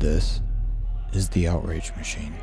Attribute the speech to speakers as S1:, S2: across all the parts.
S1: This is the Outrage Machine.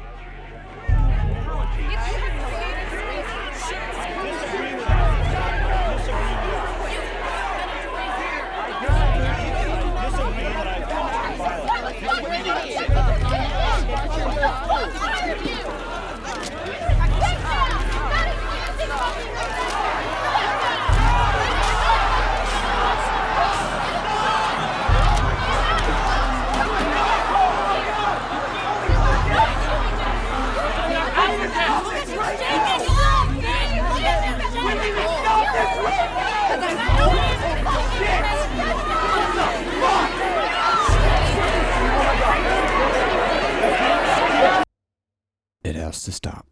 S1: To stop.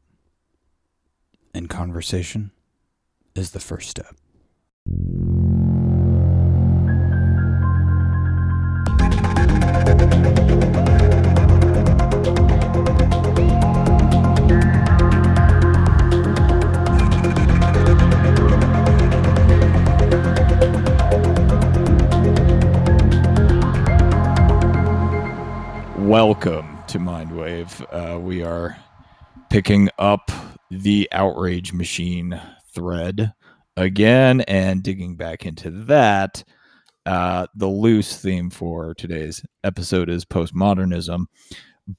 S1: And conversation is the first step. Welcome to Mindwave. Uh, we are picking up the outrage machine thread again and digging back into that. Uh, the loose theme for today's episode is postmodernism,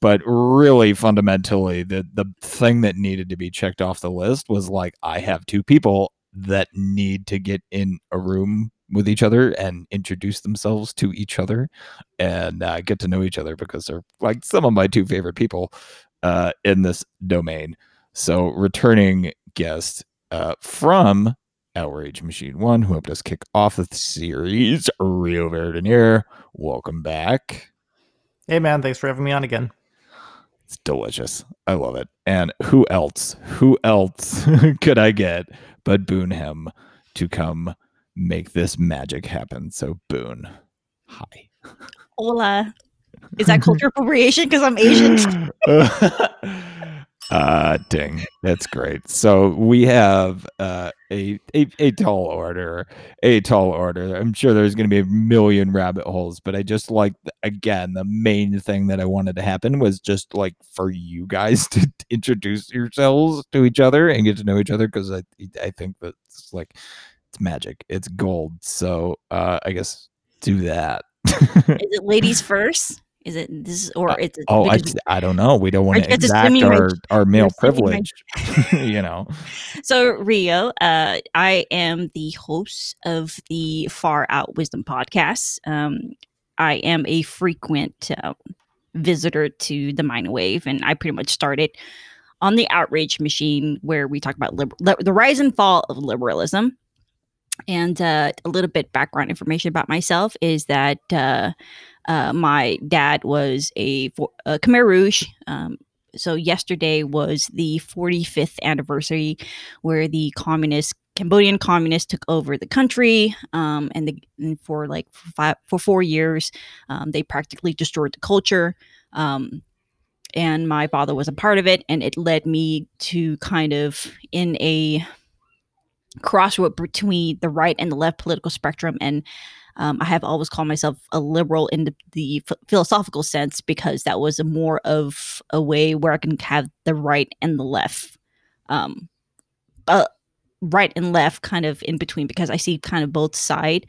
S1: but really fundamentally, the the thing that needed to be checked off the list was like I have two people that need to get in a room with each other and introduce themselves to each other and uh, get to know each other because they're like some of my two favorite people uh, in this domain. So, returning guest uh, from Outrage Machine One, who helped us kick off the series, Rio Verdenier. Welcome back.
S2: Hey man, thanks for having me on again.
S1: It's delicious. I love it. And who else? Who else could I get but Boonhem to come make this magic happen? So, Boone, hi.
S3: Hola. Is that culture appropriation? Because I'm Asian?
S1: uh ding that's great. So we have uh a, a a tall order a tall order. I'm sure there's going to be a million rabbit holes but i just like again the main thing that i wanted to happen was just like for you guys to introduce yourselves to each other and get to know each other because i i think that's like it's magic. It's gold. So uh i guess do that.
S3: Is it ladies first? Is it this or
S1: Uh,
S3: it's
S1: Oh, I, I don't know. We don't want to exact our, our male
S3: you're assuming my-
S1: privilege, you know.
S3: so Rio, uh, I am the host of the Far Out Wisdom podcast. Um, I am a frequent uh, visitor to the Mind Wave, and I pretty much started on the Outrage Machine, where we talk about liber- li- the rise and fall of liberalism. And uh, a little bit background information about myself is that uh, my dad was a, a Khmer Rouge. Um, so yesterday was the 45th anniversary where the communist Cambodian communists took over the country, um, and, the, and for like for, five, for four years, um, they practically destroyed the culture. Um, and my father was a part of it, and it led me to kind of in a crossroad between the right and the left political spectrum and um, I have always called myself a liberal in the, the ph- philosophical sense because that was a more of a way where I can have the right and the left, um, uh, right and left kind of in between because I see kind of both side,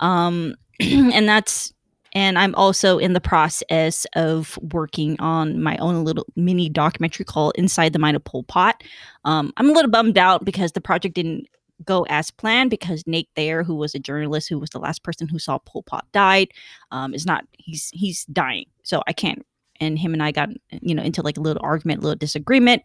S3: um, and that's and I'm also in the process of working on my own little mini documentary called Inside the Mind of Pol Pot. Um, I'm a little bummed out because the project didn't go as planned because Nate Thayer, who was a journalist who was the last person who saw Pol Pot died, um, is not he's he's dying. So I can't and him and I got you know into like a little argument, a little disagreement.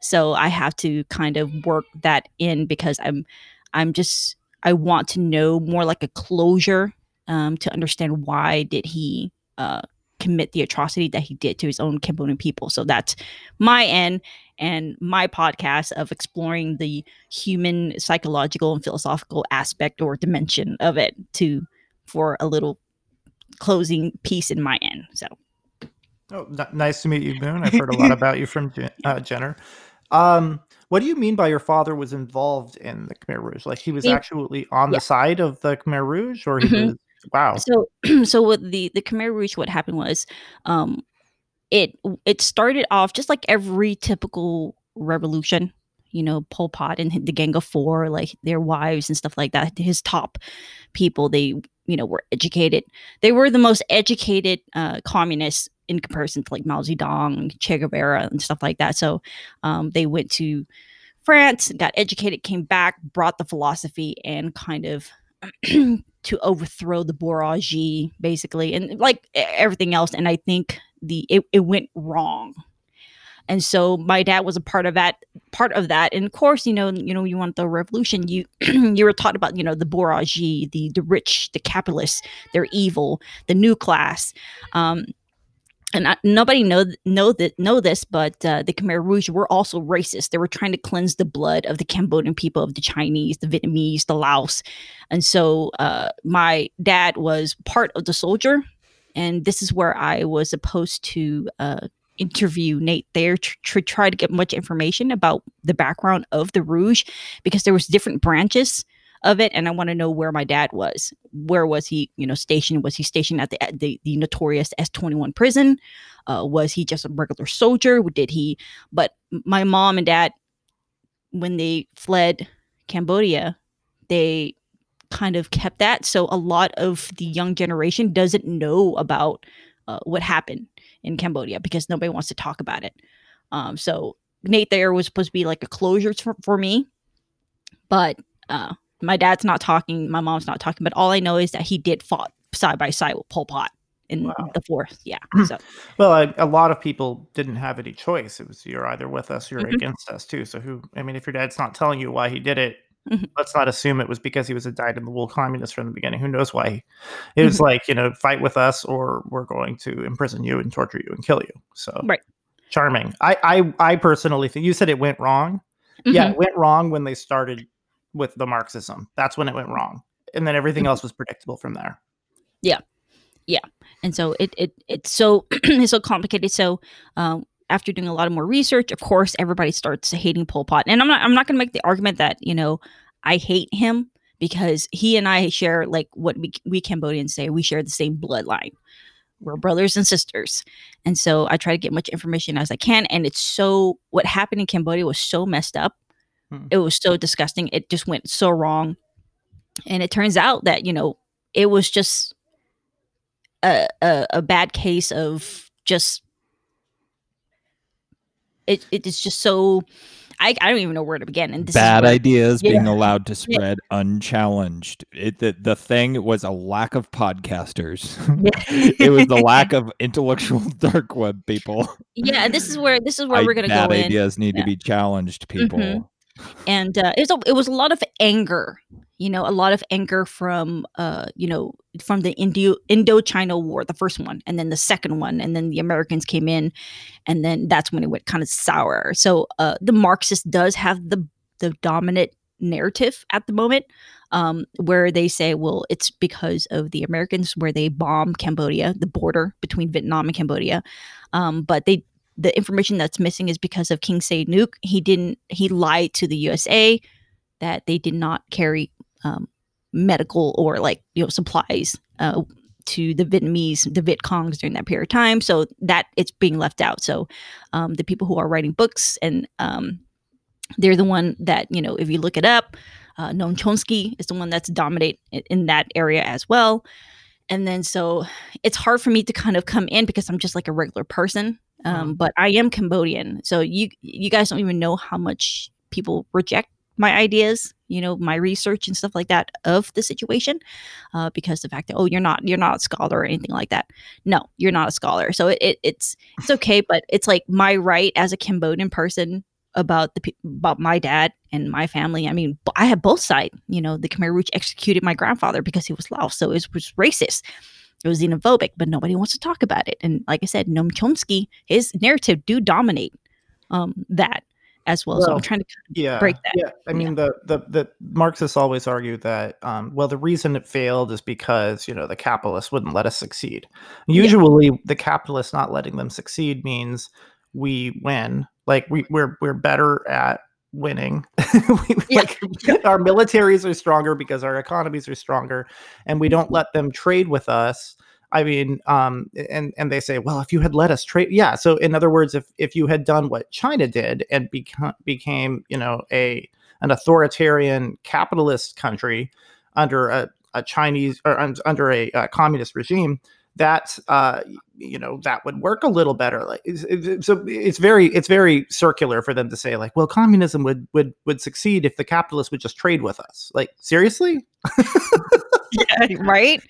S3: So I have to kind of work that in because I'm I'm just I want to know more like a closure um, to understand why did he uh, commit the atrocity that he did to his own Cambodian people. So that's my end and my podcast of exploring the human psychological and philosophical aspect or dimension of it to for a little closing piece in my end. So
S2: Oh, n- nice to meet you, Boone. I've heard a lot about you from uh, Jenner. Um, what do you mean by your father was involved in the Khmer Rouge? Like he was
S3: He-
S2: actually on
S3: Yeah.
S2: the side of the Khmer Rouge, or he
S3: Mhm.
S2: was? Wow.
S3: So, so with the the Khmer Rouge, what happened was, um, it it started off just like every typical revolution. You know, Pol Pot and the Gang of Four, like their wives and stuff like that. His top people, they you know were educated. They were the most educated uh, communists in comparison to like Mao Zedong, Che Guevara, and stuff like that. So, um, they went to France, got educated, came back, brought the philosophy, and kind of to overthrow the bourgeoisie, basically, and like everything else. And I think the it, it went wrong. And so my dad was a part of that part of that. And of course, you know, you know, you want the revolution, you you were taught about, you know, the bourgeoisie, the the rich, the capitalists, they're evil, the new class. Um, and I, nobody know know that know this, but uh, the Khmer Rouge were also racist. They were trying to cleanse the blood of the Cambodian people, of the Chinese, the Vietnamese, the Laos, and so uh, my dad was part of the soldier, and this is where I was supposed to uh, interview Nate Thayer to, to try to get much information about the background of the Rouge, because there was different branches of it and i want to know where my dad was. Where was he you know stationed? Was he stationed at the the, the notorious s21 prison? Uh, was he just a regular soldier? Did he but my mom and dad when they fled cambodia they kind of kept that so a lot of the young generation doesn't know about uh, what happened in cambodia because nobody wants to talk about it. Um, so Nate Thayer was supposed to be like a closure for, for me but uh, my dad's not talking, my mom's not talking, but all I know is that he did fought side by side with Pol Pot in wow. the fourth. Yeah. So.
S2: well, a, a, lot of people didn't have any choice. It was you're either with us, you're mm-hmm. against us too. So who? I mean, if your dad's not telling you why he did it, mm-hmm. let's not assume it was because he was a dyed in the wool communist from the beginning. Who knows why? It was mm-hmm. like you know, fight with us, or we're going to imprison you and torture you and kill you. So
S3: right.
S2: Charming. I I I personally think you said it went wrong. Yeah, it mm-hmm. went wrong when they started with the Marxism. That's when it went wrong, and then everything mm-hmm. else was predictable from there.
S3: Yeah, yeah, and so it it it's so it's so complicated. So. Um, after doing a lot of more research, of course, everybody starts hating Pol Pot, and I'm not. I'm not going to make the argument that you know I hate him because he and I share like what we, we Cambodians say. We share the same bloodline. We're brothers and sisters, and so I try to get much information as I can. And it's so what happened in Cambodia was so messed up Hmm. It was so disgusting. It just went so wrong. And it turns out that, you know, it was just a, a, a bad case of just it, it is just so I, I don't even know where to begin. And
S1: bad where, ideas yeah. being allowed to spread yeah. unchallenged. It the, the thing was a lack of podcasters. Yeah. it was the lack of intellectual dark web people.
S3: Yeah, this is where this is where I, we're gonna
S1: bad
S3: go.
S1: Bad ideas need to be challenged, people. Mm-hmm
S3: and uh, it was a, it was a lot of anger you know a lot of anger from uh you know from the indo indochina war the first one and then the second one and then the americans came in and then that's when it went kind of sour. So uh the marxist does have the the dominant narrative at the moment um where they say well it's because of the americans where they bomb cambodia the border between vietnam and cambodia um but they the information that's missing is because of King Sihanouk. He didn't. He lied to the USA that they did not carry um, medical or like you know supplies uh, to the Vietnamese, the Viet Congs during that period of time. So that it's being left out. So um, the people who are writing books and um, they're the one that you know if you look it up, uh, Noam Chomsky is the one that's dominate in that area as well. And then so it's hard for me to kind of come in because I'm just like a regular person um, mm. but I am Cambodian, so you you guys don't even know how much people reject my ideas, you know, my research and stuff like that of the situation, uh, because the fact that oh you're not you're not a scholar or anything like that. No, you're not a scholar, so it, it it's it's okay, but it's like my right as a Cambodian person about the about my dad and my family. I mean, I have both sides. You know, the Khmer Rouge executed my grandfather because he was Lao, so it was racist it was xenophobic, but nobody wants to talk about it. And like I said, Noam Chomsky, his narrative do dominate um, that as well. well. So I'm trying to
S2: yeah,
S3: break that.
S2: Yeah, I mean yeah. the the the Marxists always argue that um, well the reason it failed is because you know the capitalists wouldn't let us succeed. Usually, yeah. the capitalists not letting them succeed means we win. Like we we're we're better at winning. we, yeah. like, our militaries are stronger because our economies are stronger, and we don't let them trade with us. I mean, um, and and they say, well, if you had let us trade, yeah. So in other words, if if you had done what China did and become became, you know, a an authoritarian capitalist country under a, a Chinese or under a, a communist regime, that uh, you know that would work a little better. Like so, it's very it's very circular for them to say like, well, communism would would would succeed if the capitalists would just trade with us. Like seriously?
S3: yeah, right.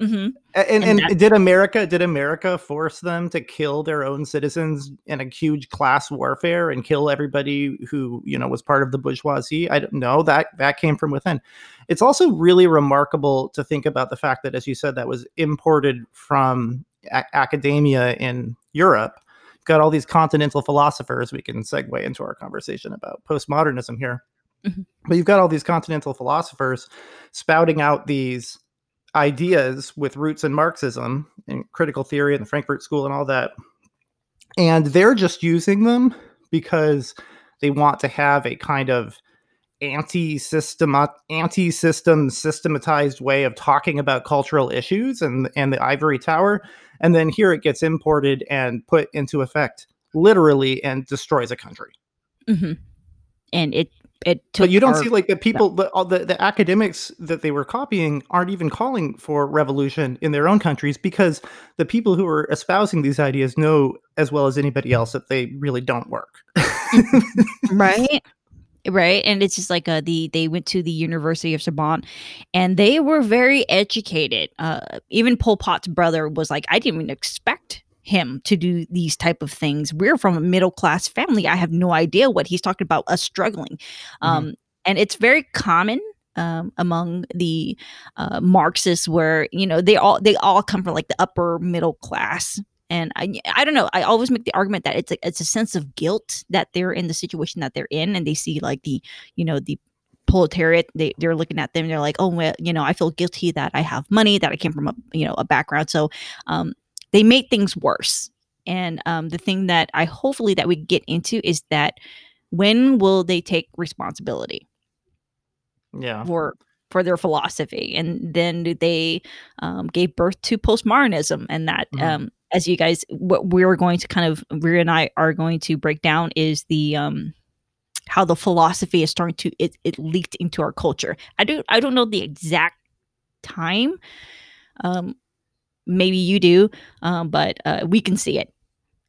S2: Mm-hmm. And, and, and did America did America force them to kill their own citizens in a huge class warfare and kill everybody who you know was part of the bourgeoisie? I don't know that that came from within. It's also really remarkable to think about the fact that, as you said, that was imported from a- academia in Europe. got all these continental philosophers. We can segue into our conversation about postmodernism here. Mm-hmm. But you've got all these continental philosophers spouting out these ideas with roots in Marxism and critical theory and the Frankfurt School and all that. And they're just using them because they want to have a kind of anti-system anti-system systematized way of talking about cultural issues and and the ivory tower and then here it gets imported and put into effect literally and destroys a country
S3: mm-hmm. and it it
S2: but you don't our, see like the people the, all the the academics that they were copying aren't even calling for revolution in their own countries because the people who are espousing these ideas know as well as anybody else that they really don't work.
S3: Right. Right and it's just like uh the they went to the university of sorbonne and they were very educated uh even pol pot's brother was like i didn't even expect him to do these type of things. We're from a middle class family. I have no idea what he's talking about us struggling. Mm-hmm. Um, and it's very common um, among the uh, Marxists, where you know they all they all come from like the upper middle class. And I, I don't know. I always make the argument that it's a, it's a sense of guilt that they're in the situation that they're in, and they see like the you know the proletariat they, they're looking at them they're like oh well you know i feel guilty that i have money that i came from a you know a background so um they made things worse. And um, the thing that I hopefully that we get into is that when will they take responsibility?
S2: Yeah.
S3: For for their philosophy, and then they um, gave birth to postmodernism, and that mm-hmm. um, as you guys what we're going to kind of Rhea and I are going to break down is the um how the philosophy is starting to it, it leaked into our culture. I do I don't know the exact time um maybe you do, um, but uh, we can see it.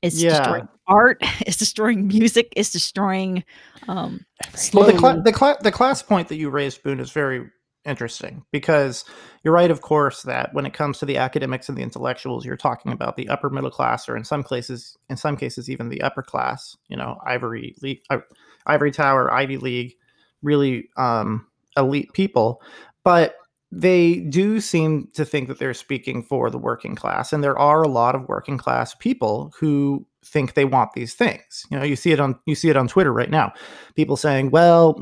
S3: It's yeah. destroying art. It's destroying music. It's destroying. Um,
S2: well, the cl- the, cl- the class point that you raised, Boone, is very interesting because you're right, of course, that when it comes to the academics and the intellectuals, you're talking about the upper middle class, or in some cases, in some cases, even the upper class. You know, Ivory League, Ivory Tower, Ivy League, really um, elite people. But they do seem to think that they're speaking for the working class and there are a lot of working class people who think they want these things you know you see it on you see it on twitter right now people saying well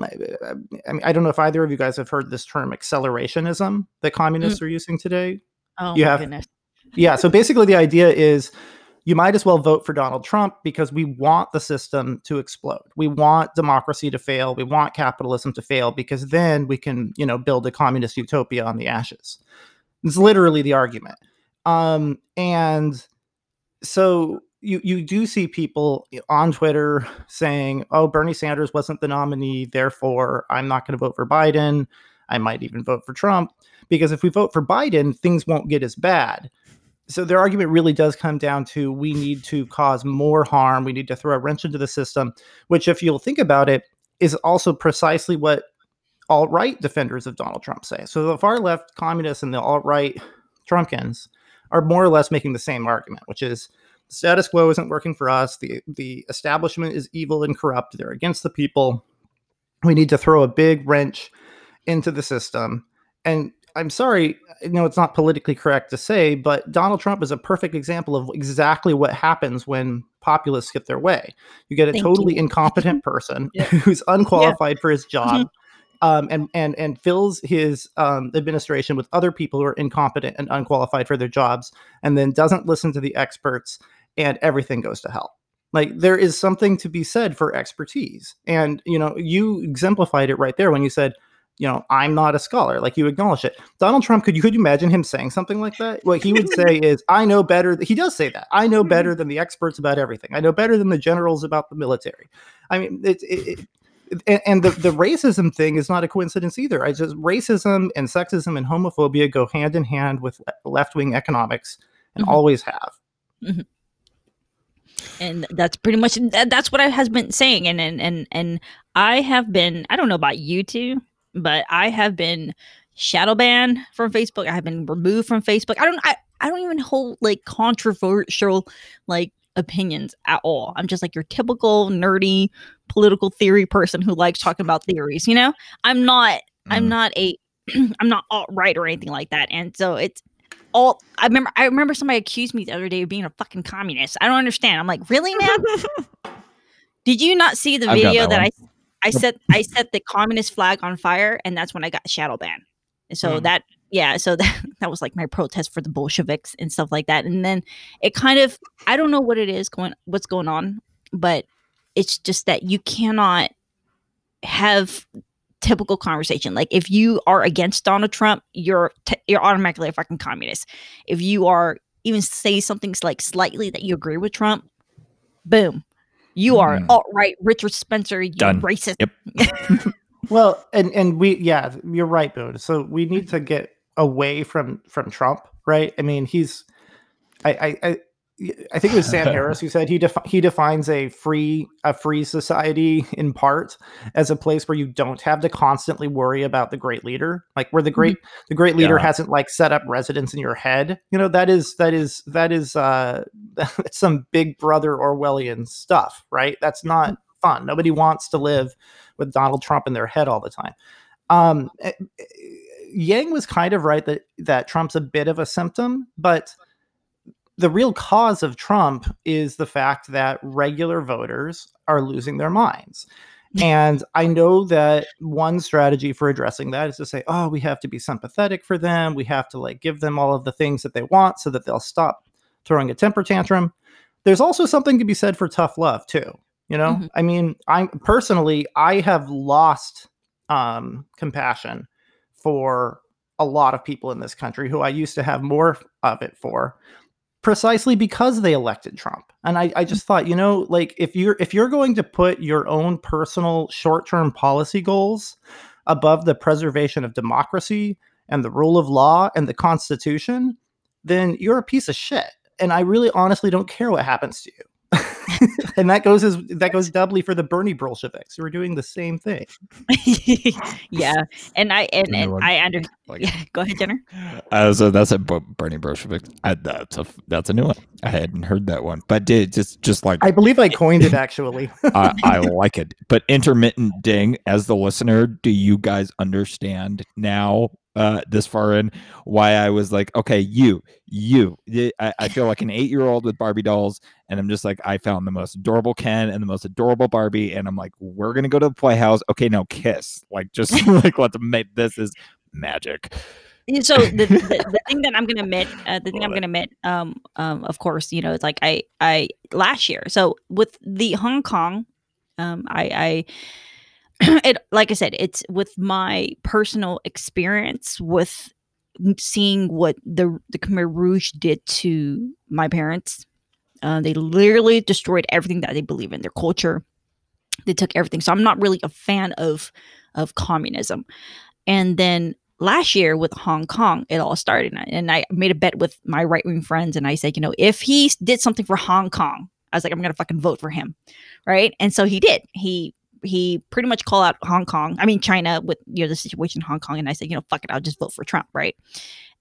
S2: i mean i don't know if either of you guys have heard this term accelerationism that communists mm. are using today
S3: oh you have goodness.
S2: yeah so basically the idea is you might as well vote for Donald Trump because we want the system to explode. We want democracy to fail. We want capitalism to fail because then we can, you know, build a communist utopia on the ashes. It's literally the argument. Um, and so you you do see people on Twitter saying, "Oh, Bernie Sanders wasn't the nominee, therefore I'm not going to vote for Biden. I might even vote for Trump because if we vote for Biden, things won't get as bad." So their argument really does come down to we need to cause more harm. We need to throw a wrench into the system which if you'll think about it is also precisely what alt-right defenders of donald trump say. So the far left communists and the alt-right trumpkins are more or less making the same argument which is the status quo isn't working for us. The the establishment is evil and corrupt. They're against the people. We need to throw a big wrench into the system. And I'm sorry, you know, it's not politically correct to say, but Donald Trump is a perfect example of exactly what happens when populists get their way. You get a Thank totally you. incompetent person yeah. who's unqualified yeah. for his job. Mm-hmm. Um, and and and fills his um, administration with other people who are incompetent and unqualified for their jobs, and then doesn't listen to the experts, and everything goes to hell. Like there is something to be said for expertise. And you know, you exemplified it right there when you said, you know, I'm not a scholar. Like you acknowledge it. Donald Trump, could you could you imagine him saying something like that? What he would say is, I know better. Th-. He does say that. I know better than the experts about everything. I know better than the generals about the military. I mean, it, it, it and, the, the racism thing is not a coincidence either. I just racism and sexism and homophobia go hand in hand with left wing economics and mm-hmm. always have. Mm-hmm
S3: and that's pretty much that's what I has been saying and and and and I have been I don't know about you two but I have been shadow banned from Facebook I have been removed from Facebook I don't I, I don't even hold like controversial like opinions at all I'm just like your typical nerdy political theory person who likes talking about theories you know I'm not mm. I'm not a I'm not alt right or anything like that and so it's all I remember I remember somebody accused me the other day of being a fucking communist. I don't understand. I'm like, really, man? Did you not see the video that, that I I set I set the communist flag on fire and that's when I got shadow banned. And so mm. that yeah, so that that was like my protest for the Bolsheviks and stuff like that. And then it kind of I don't know what it is going what's going on, but it's just that you cannot have typical conversation. Like if you are against Donald Trump, you're t- you're automatically a fucking communist. If you are even say something like slightly that you agree with Trump, boom, you are mm. alt right Richard Spencer, you Done. racist.
S2: Yep. well, and and we yeah, you're right, Boone. So we need to get away from from Trump, right? I mean, he's I, I, I think it was Sam Harris who said he defi- he defines a free a free society in part as a place where you don't have to constantly worry about the great leader, like where the great mm-hmm. the great leader yeah. hasn't like set up residence in your head. You know that is that is that is uh that's some Big Brother Orwellian stuff, right? That's not mm-hmm. fun. Nobody wants to live with Donald Trump in their head all the time. Um, eh, eh, Yang was kind of right that that Trump's a bit of a symptom, but the real cause of Trump is the fact that regular voters are losing their minds. And I know that one strategy for addressing that is to say, oh, we have to be sympathetic for them. We have to like give them all of the things that they want so that they'll stop throwing a temper tantrum. There's also something to be said for tough love too. You know, mm-hmm. I mean, I personally, I have lost um, compassion for a lot of people in this country who I used to have more of it for precisely because they elected Trump. And I, I just thought, you know, like if you're if you're going to put your own personal short-term policy goals above the preservation of democracy and the rule of law and the constitution, then you're a piece of shit. And I really honestly don't care what happens to you. and that goes as that goes doubly for the Bernie Bolsheviks who are doing the same thing.
S3: yeah, and I and, and I under like, yeah. Go ahead, Jenner.
S1: Uh, so that's a Bernie Bolshevik. I, that's a that's a new one. I hadn't heard that one, but did just just like
S2: I believe I coined it actually.
S1: I, I like it, but intermittent ding. As the listener, do you guys understand now uh, this far in why I was like, okay, you, you. I, I feel like an eight year old with Barbie dolls, and I'm just like, I found the most adorable Ken and the most adorable Barbie, and I'm like, we're gonna go to the playhouse. Okay, now kiss. Like, just like let's make this is magic.
S3: So the, the, the, thing that I'm gonna admit, uh, the thing I'm gonna admit, um, um, of course, you know, it's like I, I last year. So with the Hong Kong, um, I, I it like I said, it's with my personal experience with seeing what the the Khmer Rouge did to my parents. Uh, they literally destroyed everything that they believe in, their culture. They took everything. So I'm not really a fan of of communism. And then last year with Hong Kong, it all started, and I made a bet with my right wing friends, and I said, you know, if he did something for Hong Kong, I was like, I'm gonna fucking vote for him, right? And so he did. He he pretty much called out Hong Kong. I mean China with you know the situation in Hong Kong, and I said, you know, fuck it, I'll just vote for Trump, right?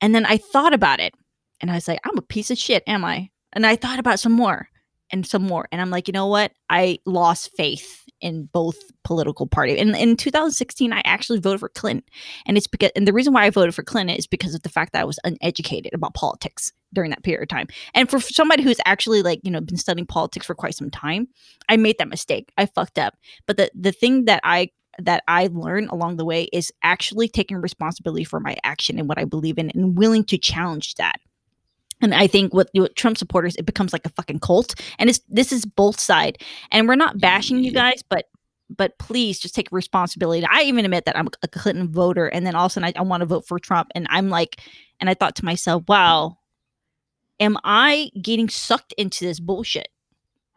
S3: And then I thought about it, and I was like, I'm a piece of shit, am I? And I thought about some more and some more, and I'm like, you know what? I lost faith in both political parties. And in 2016, I actually voted for Clinton, and it's because and the reason why I voted for Clinton is because of the fact that I was uneducated about politics during that period of time. And for somebody who's actually like, you know, been studying politics for quite some time, I made that mistake. I fucked up. But the the thing that I that I learned along the way is actually taking responsibility for my action and what I believe in and willing to challenge that. And I think with, with Trump supporters, it becomes like a fucking cult. And it's this is both side. And we're not bashing you guys, but but please just take responsibility. I even admit that I'm a Clinton voter, and then all of a sudden I, I want to vote for Trump, and I'm like, and I thought to myself, wow, am I getting sucked into this bullshit?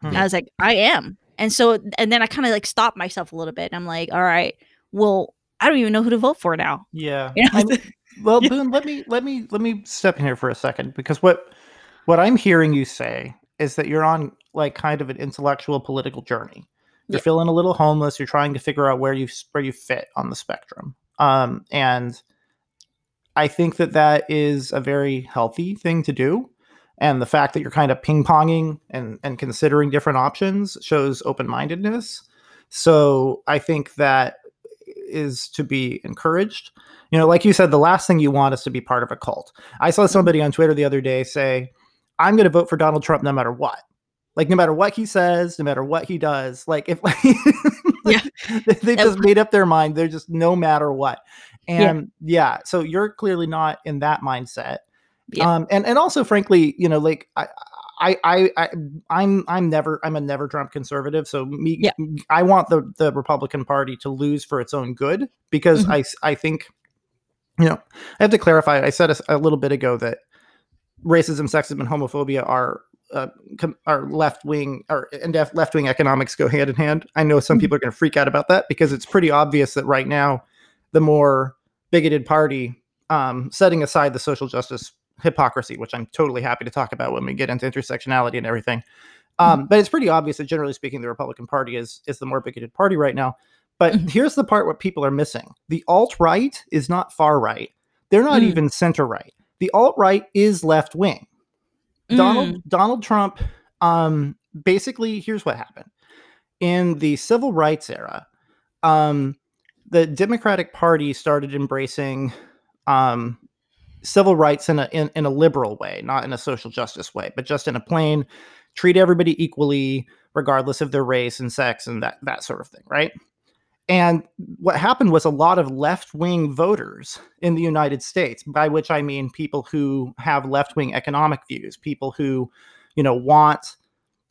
S3: Hmm. I was like, I am. And so, and then I kind of like stopped myself a little bit. And I'm like, all right, well, I don't even know who to vote for now.
S2: Yeah. You know? Well. Boone, let me let me let me step in here for a second because what what I'm hearing you say is that you're on like kind of an intellectual political journey. You're yeah. feeling a little homeless. You're trying to figure out where you where you fit on the spectrum. Um, and I think that that is a very healthy thing to do. And the fact that you're kind of ping ponging and, and considering different options shows open mindedness. So I think that is to be encouraged. You know, like you said, the last thing you want is to be part of a cult. I saw somebody on Twitter the other day say, I'm going to vote for Donald Trump no matter what. Like, no matter what he says, no matter what he does. Like, if yeah. they just made up their mind, they're just no matter what. And yeah. yeah, so you're clearly not in that mindset. Yeah. Um, and and also, frankly, you know, like I, I, I, I, I'm, I'm never, I'm a never Trump conservative. So me, yeah. I want the the Republican Party to lose for its own good because mm-hmm. I, I think, you know, I have to clarify. I said a, a little bit ago that racism, sexism, and homophobia are uh, com- are left wing or and left wing economics go hand in hand. I know some mm-hmm. people are going to freak out about that because it's pretty obvious that right now, the more bigoted party, um, setting aside the social justice hypocrisy, which I'm totally happy to talk about when we get into intersectionality and everything. Um, mm-hmm. But it's pretty obvious that generally speaking, the Republican Party is is the more bigoted party right now. But mm-hmm. here's the part what people are missing: the alt right is not far right. They're not mm. even center right. The alt right is left wing. Mm. Donald Donald Trump. Um, basically, here's what happened in the civil rights era. Um, the Democratic Party started embracing um, civil rights in a in, in a liberal way, not in a social justice way, but just in a plain treat everybody equally, regardless of their race and sex and that that sort of thing, right? And what happened was a lot of left wing voters in the United States, by which I mean people who have left wing economic views, people who, you know, want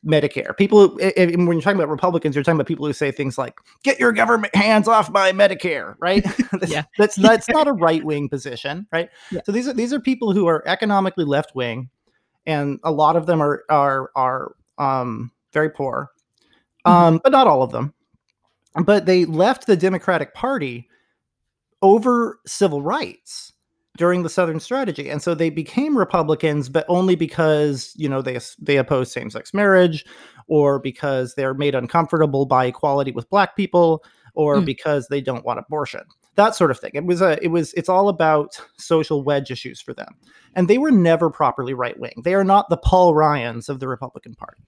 S2: Medicare. People, when you're talking about Republicans, you're talking about people who say things like "Get your government hands off my Medicare," right? yeah, that's that's not a right wing position, right? Yeah. So these are these are people who are economically left wing, and a lot of them are are are um, very poor, mm-hmm. um, but not all of them. But they left the Democratic Party over civil rights during the Southern strategy. And so they became Republicans, but only because, you know, they they oppose same-sex marriage or because they're made uncomfortable by equality with black people or mm. because they don't want abortion that sort of thing. It was a, it was, it's all about social wedge issues for them, and they were never properly right wing. They are not the Paul Ryans of the Republican Party.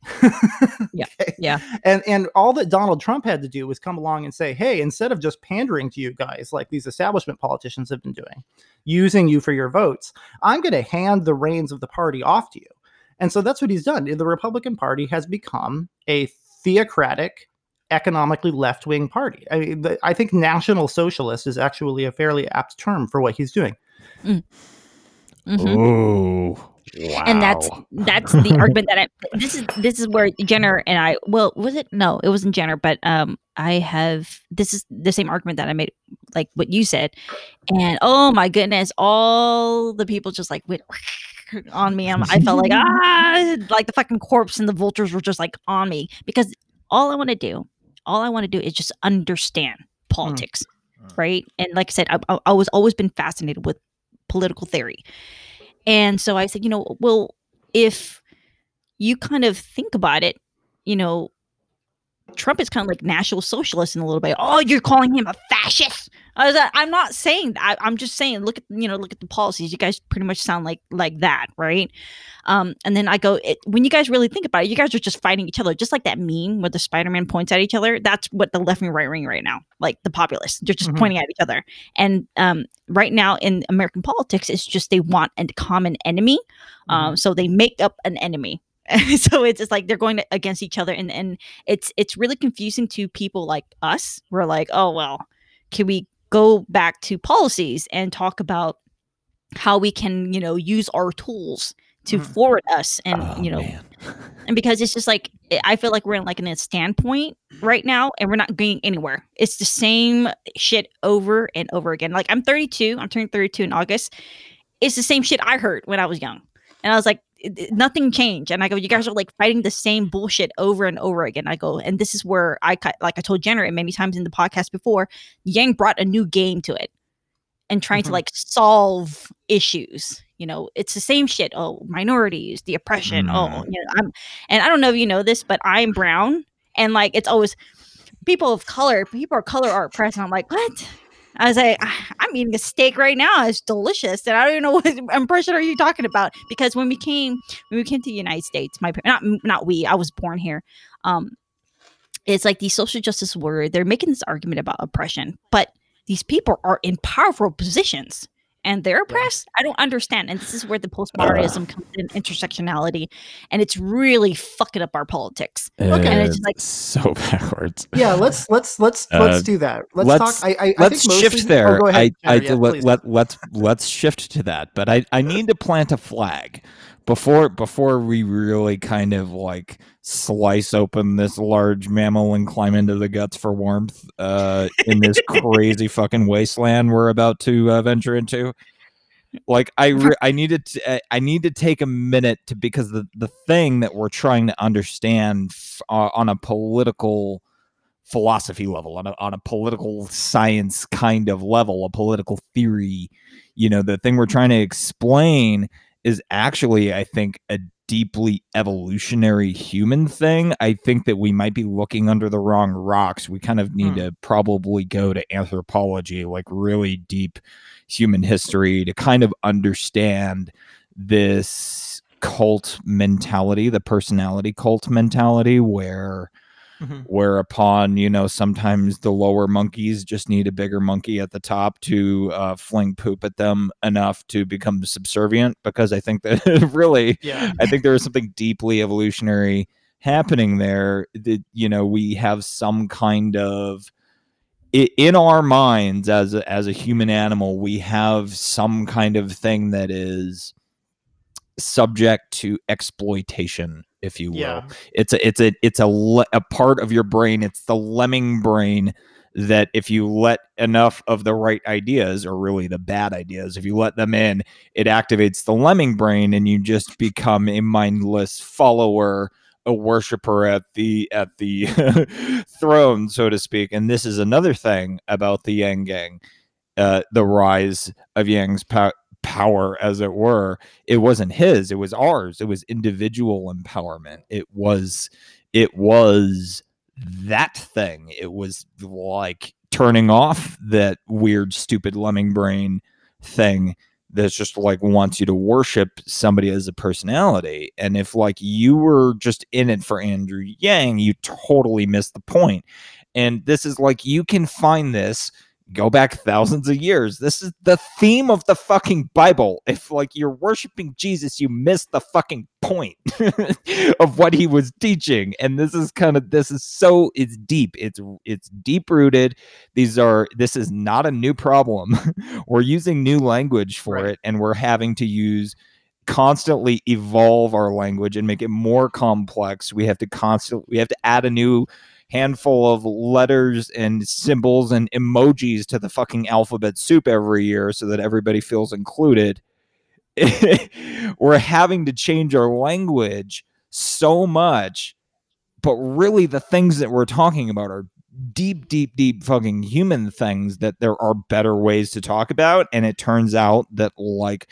S3: yeah, yeah.
S2: And and all that Donald Trump had to do was come along and say, hey, instead of just pandering to you guys like these establishment politicians have been doing, using you for your votes, I'm going to hand the reins of the party off to you. And so that's what he's done. The Republican Party has become a theocratic economically left wing party. I, mean, the, I think national socialist is actually a fairly apt term for what he's doing.
S1: Mm. Mm-hmm. Oh.
S3: Wow. And that's that's the argument that I this is this is where Jenner and I well was it no it wasn't Jenner but um I have this is the same argument that I made like what you said and oh my goodness all the people just like went on me i felt like ah like the fucking corpse and the vultures were just like on me because all I want to do all I want to do is just understand mm. politics, mm. right? And like I said, I, I, I was always been fascinated with political theory, and so I said, you know, well, if you kind of think about it, you know, Trump is kind of like national socialist in a little bit. Oh, you're calling him a fascist. I was, I'm not saying that. I, am just saying, look at you know, look at the policies. You guys pretty much sound like like that, right? Um, and then I go, it, when you guys really think about it, you guys are just fighting each other, just like that meme where the Spider-Man points at each other. That's what the left and right wing right now, like the populists, they're just mm-hmm. pointing at each other. And um, right now in American politics, it's just they want a common enemy, um, mm-hmm. so they make up an enemy so it's just like they're going against each other and and it's it's really confusing to people like us we're like oh well can we go back to policies and talk about how we can you know use our tools to
S2: Mhm.
S3: forward us and
S1: Oh,
S3: you know
S1: man.
S3: and because it's just like I- i feel like we're in like in a standpoint right now and we're not going anywhere it's the same shit over and over again like i'm 32 i'm turning 32 in august it's the same shit i heard when i was young and i was like it- it- nothing changed and i go you guys are like fighting the same bullshit over and over again i go and this is where i like i told jenner many times in the podcast before yang brought a new game to it and trying to
S2: Mhm.
S3: like solve issues you know it's the same shit oh minorities the oppression oh
S1: Mm.
S3: you know i'm and i don't know if you know this but i'm brown and like it's always people of color people of color are oppressed and i'm like what i was like "Ah, i'm eating a steak right now. It's delicious. And i don't even know what impression are you talking about because when we came when we came to the united states my not not we i was born here um it's like the social justice warrior they're making this argument about oppression but these people are in powerful positions and they're oppressed i don't understand and this is where the postmodernism comes in intersectionality and it's really fucking up our politics
S2: Okay.
S3: And it's just like-
S1: so backwards.
S2: Yeah, let's let's let's
S1: Uh,
S2: let's do that. Let's,
S1: let's-
S2: talk. I, I, I
S1: let's
S2: think
S1: shift
S2: mostly-
S1: there.
S2: Oh, go ahead,
S1: I, I
S2: Jenner, yeah,
S1: let, let let's let's shift to that. But I I need to plant a flag before before we really kind of like slice open this large mammal and climb into the guts for warmth uh in this crazy fucking wasteland we're about to uh, venture into. Like I re- I needed to I need to take a minute to because the the thing that we're trying to understand f- uh, on a political philosophy level on a, on a political science kind of level a political theory you know the thing we're trying to explain is actually i think a deeply evolutionary human thing i think that we might be looking under the wrong rocks we kind of need
S2: Hmm.
S1: to probably go to anthropology like really deep human history to kind of understand this cult mentality the personality cult mentality where
S2: Mhm.
S1: whereupon you know sometimes the lower monkeys just need a bigger monkey at the top to uh, fling poop at them enough to become subservient because i think that really
S2: Yeah.
S1: i think there is something deeply evolutionary happening there that you know we have some kind of in our minds as a, as a human animal we have some kind of thing that is subject to exploitation if you will
S2: Yeah.
S1: it's a it's a it's a le- a part of your brain it's the lemming brain that if you let enough of the right ideas or really the bad ideas if you let them in it activates the lemming brain and you just become a mindless follower a worshiper at the at the throne so to speak and this is another thing about the yang gang uh, the rise of Yang's pow- power, as it were. It wasn't his; it was ours. It was individual empowerment. It was, it was that thing. It was like turning off that weird, stupid lemming brain thing that's just like wants you to worship somebody as a personality. And if like you were just in it for Andrew Yang, you totally missed the point. And this is like you can find this go back thousands of years. This is the theme of the fucking Bible. If like you're worshiping Jesus, you miss the fucking point of what he was teaching. And this is kind of this is so it's deep. It's it's deep rooted. These are this is not a new problem. we're using new language for
S2: Right.
S1: it and we're having to use constantly evolve our language and make it more complex. We have to constantly we have to add a new handful of letters and symbols and emojis to the fucking alphabet soup every year so that everybody feels included. We're having to change our language so much, but really the things that we're talking about are deep, deep, deep fucking human things that there are better ways to talk about. And it turns out that, like,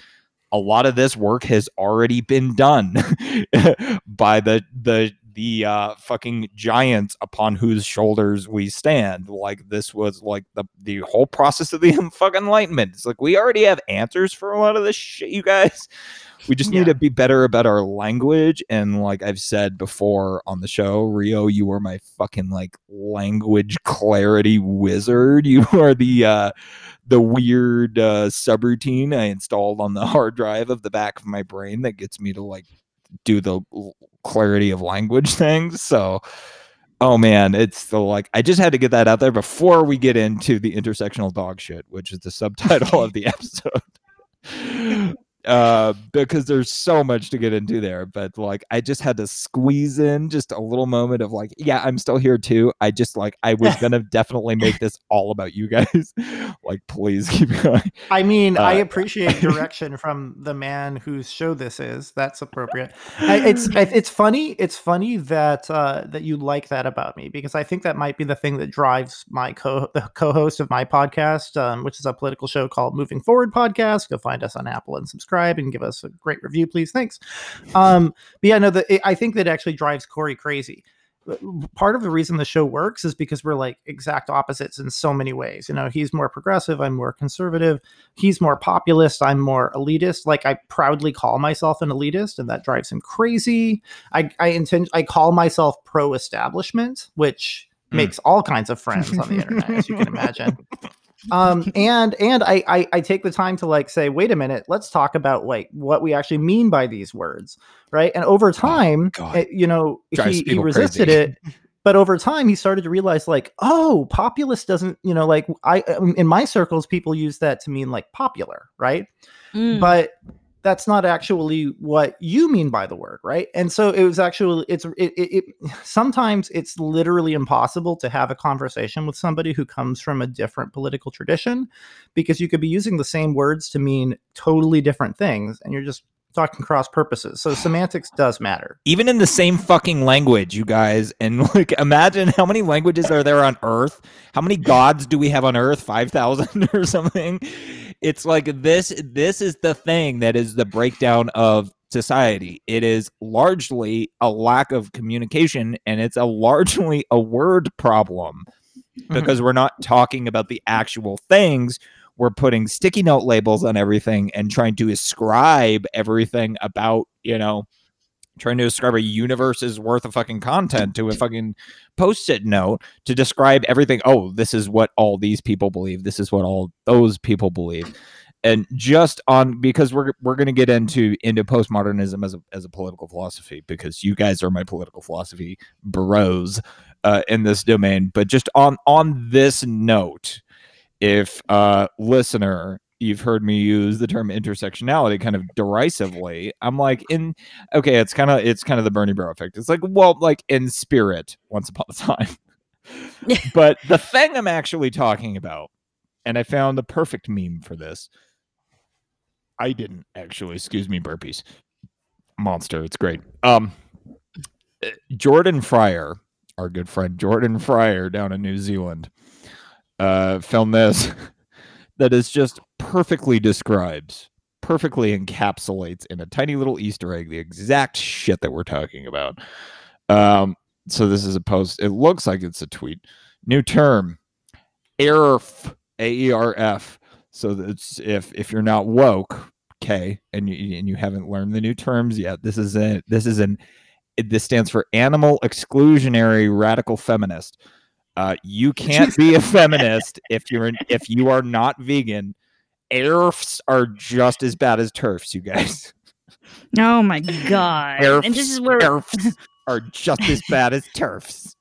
S1: a lot of this work has already been done by the the the uh fucking giants upon whose shoulders we stand. Like this was like the the whole process of the fucking enlightenment. It's like we already have answers for a lot of this shit you guys. We just need
S2: Yeah.
S1: to be better about our language. And like i've said before on the show rio you are my fucking like language clarity wizard. You are the uh the weird uh, subroutine I installed on the hard drive of the back of my brain that gets me to like do the clarity of language things. So, oh man, it's the like I just had to get that out there before we get into the intersectional dog shit, which is the subtitle of the episode. Uh, because there's so much to get into there. But like, I just had to squeeze in just a little moment of like, yeah, I'm still here too. I just like, I was gonna definitely make this all about you guys. like, please keep going.
S2: I mean,
S1: Uh,
S2: I appreciate direction from the man whose show this is. That's appropriate. I, it's it's funny. It's funny that uh, that you like that about me because I think that might be the thing that drives my co the co-host of my podcast, um, which is a political show called Moving Forward Podcast. Go find us on Apple and subscribe and give us a great review, please. Thanks. Um, but yeah, no, the, I think that actually drives Corey crazy part of the reason the show works is because we're like exact opposites in so many ways. You know, he's more progressive, I'm more conservative. He's more populist, I'm more elitist. Like I proudly call myself an elitist, and that drives him crazy. I I intend I call myself pro-establishment, which
S1: Mm.
S2: makes all kinds of friends on the internet, as you can imagine. Um, and and I, I I take the time to like say, wait a minute, let's talk about like what we actually mean by these words, right? And over time,
S1: God.
S2: eh, you know, he, he resisted
S1: crazy.
S2: it but over time he started to realize like oh populist doesn't you know like i um, in my circles people use that to mean like popular right
S3: Mm.
S2: but that's not actually what you mean by the word right and so it was actually it's it, it, it sometimes it's literally impossible to have a conversation with somebody who comes from a different political tradition because you could be using the same words to mean totally different things and you're just talking cross purposes so semantics does matter
S1: even in the same fucking language, you guys. And like, imagine how many languages are there on Earth? How many gods do we have on Earth? Five thousand or something. It's like this. This is the thing that is the breakdown of society. It is largely a lack of communication, and it's a largely a word problem because we're not talking about the actual things. We're putting sticky note labels on everything and trying to ascribe everything about, you know, trying to describe a universe's worth of fucking content to a fucking post-it note to describe everything. Oh, this is what all these people believe. This is what all those people believe. And just on because we're we're gonna get into into postmodernism as a as a political philosophy because you guys are my political philosophy bros uh, in this domain. But just on on this note, if uh listener you've heard me use the term intersectionality kind of derisively i'm like in okay it's kind of it's kind of the bernie bro effect. It's like well like in spirit once upon a time. But the thing i'm actually talking about and i found the perfect meme for this. I didn't actually. Excuse me burpees. Monster it's great. Um uh, jordan fryer our good friend jordan fryer down in new zealand uh filmed this that is just perfectly describes perfectly encapsulates in a tiny little easter egg the exact shit that we're talking about um so this is a post it looks like it's a tweet new term AERF, A-E-R-F. So that's if if you're not woke, okay, and you and you haven't learned the new terms yet, this is a this is an this stands for animal exclusionary radical feminist. Uh, you can't be a feminist if you're an, if you are not vegan. AERFs are just as bad as TERFs, you guys.
S3: oh my god!
S1: AERFs,
S3: and this is where
S1: AERFs are just as bad as TERFs.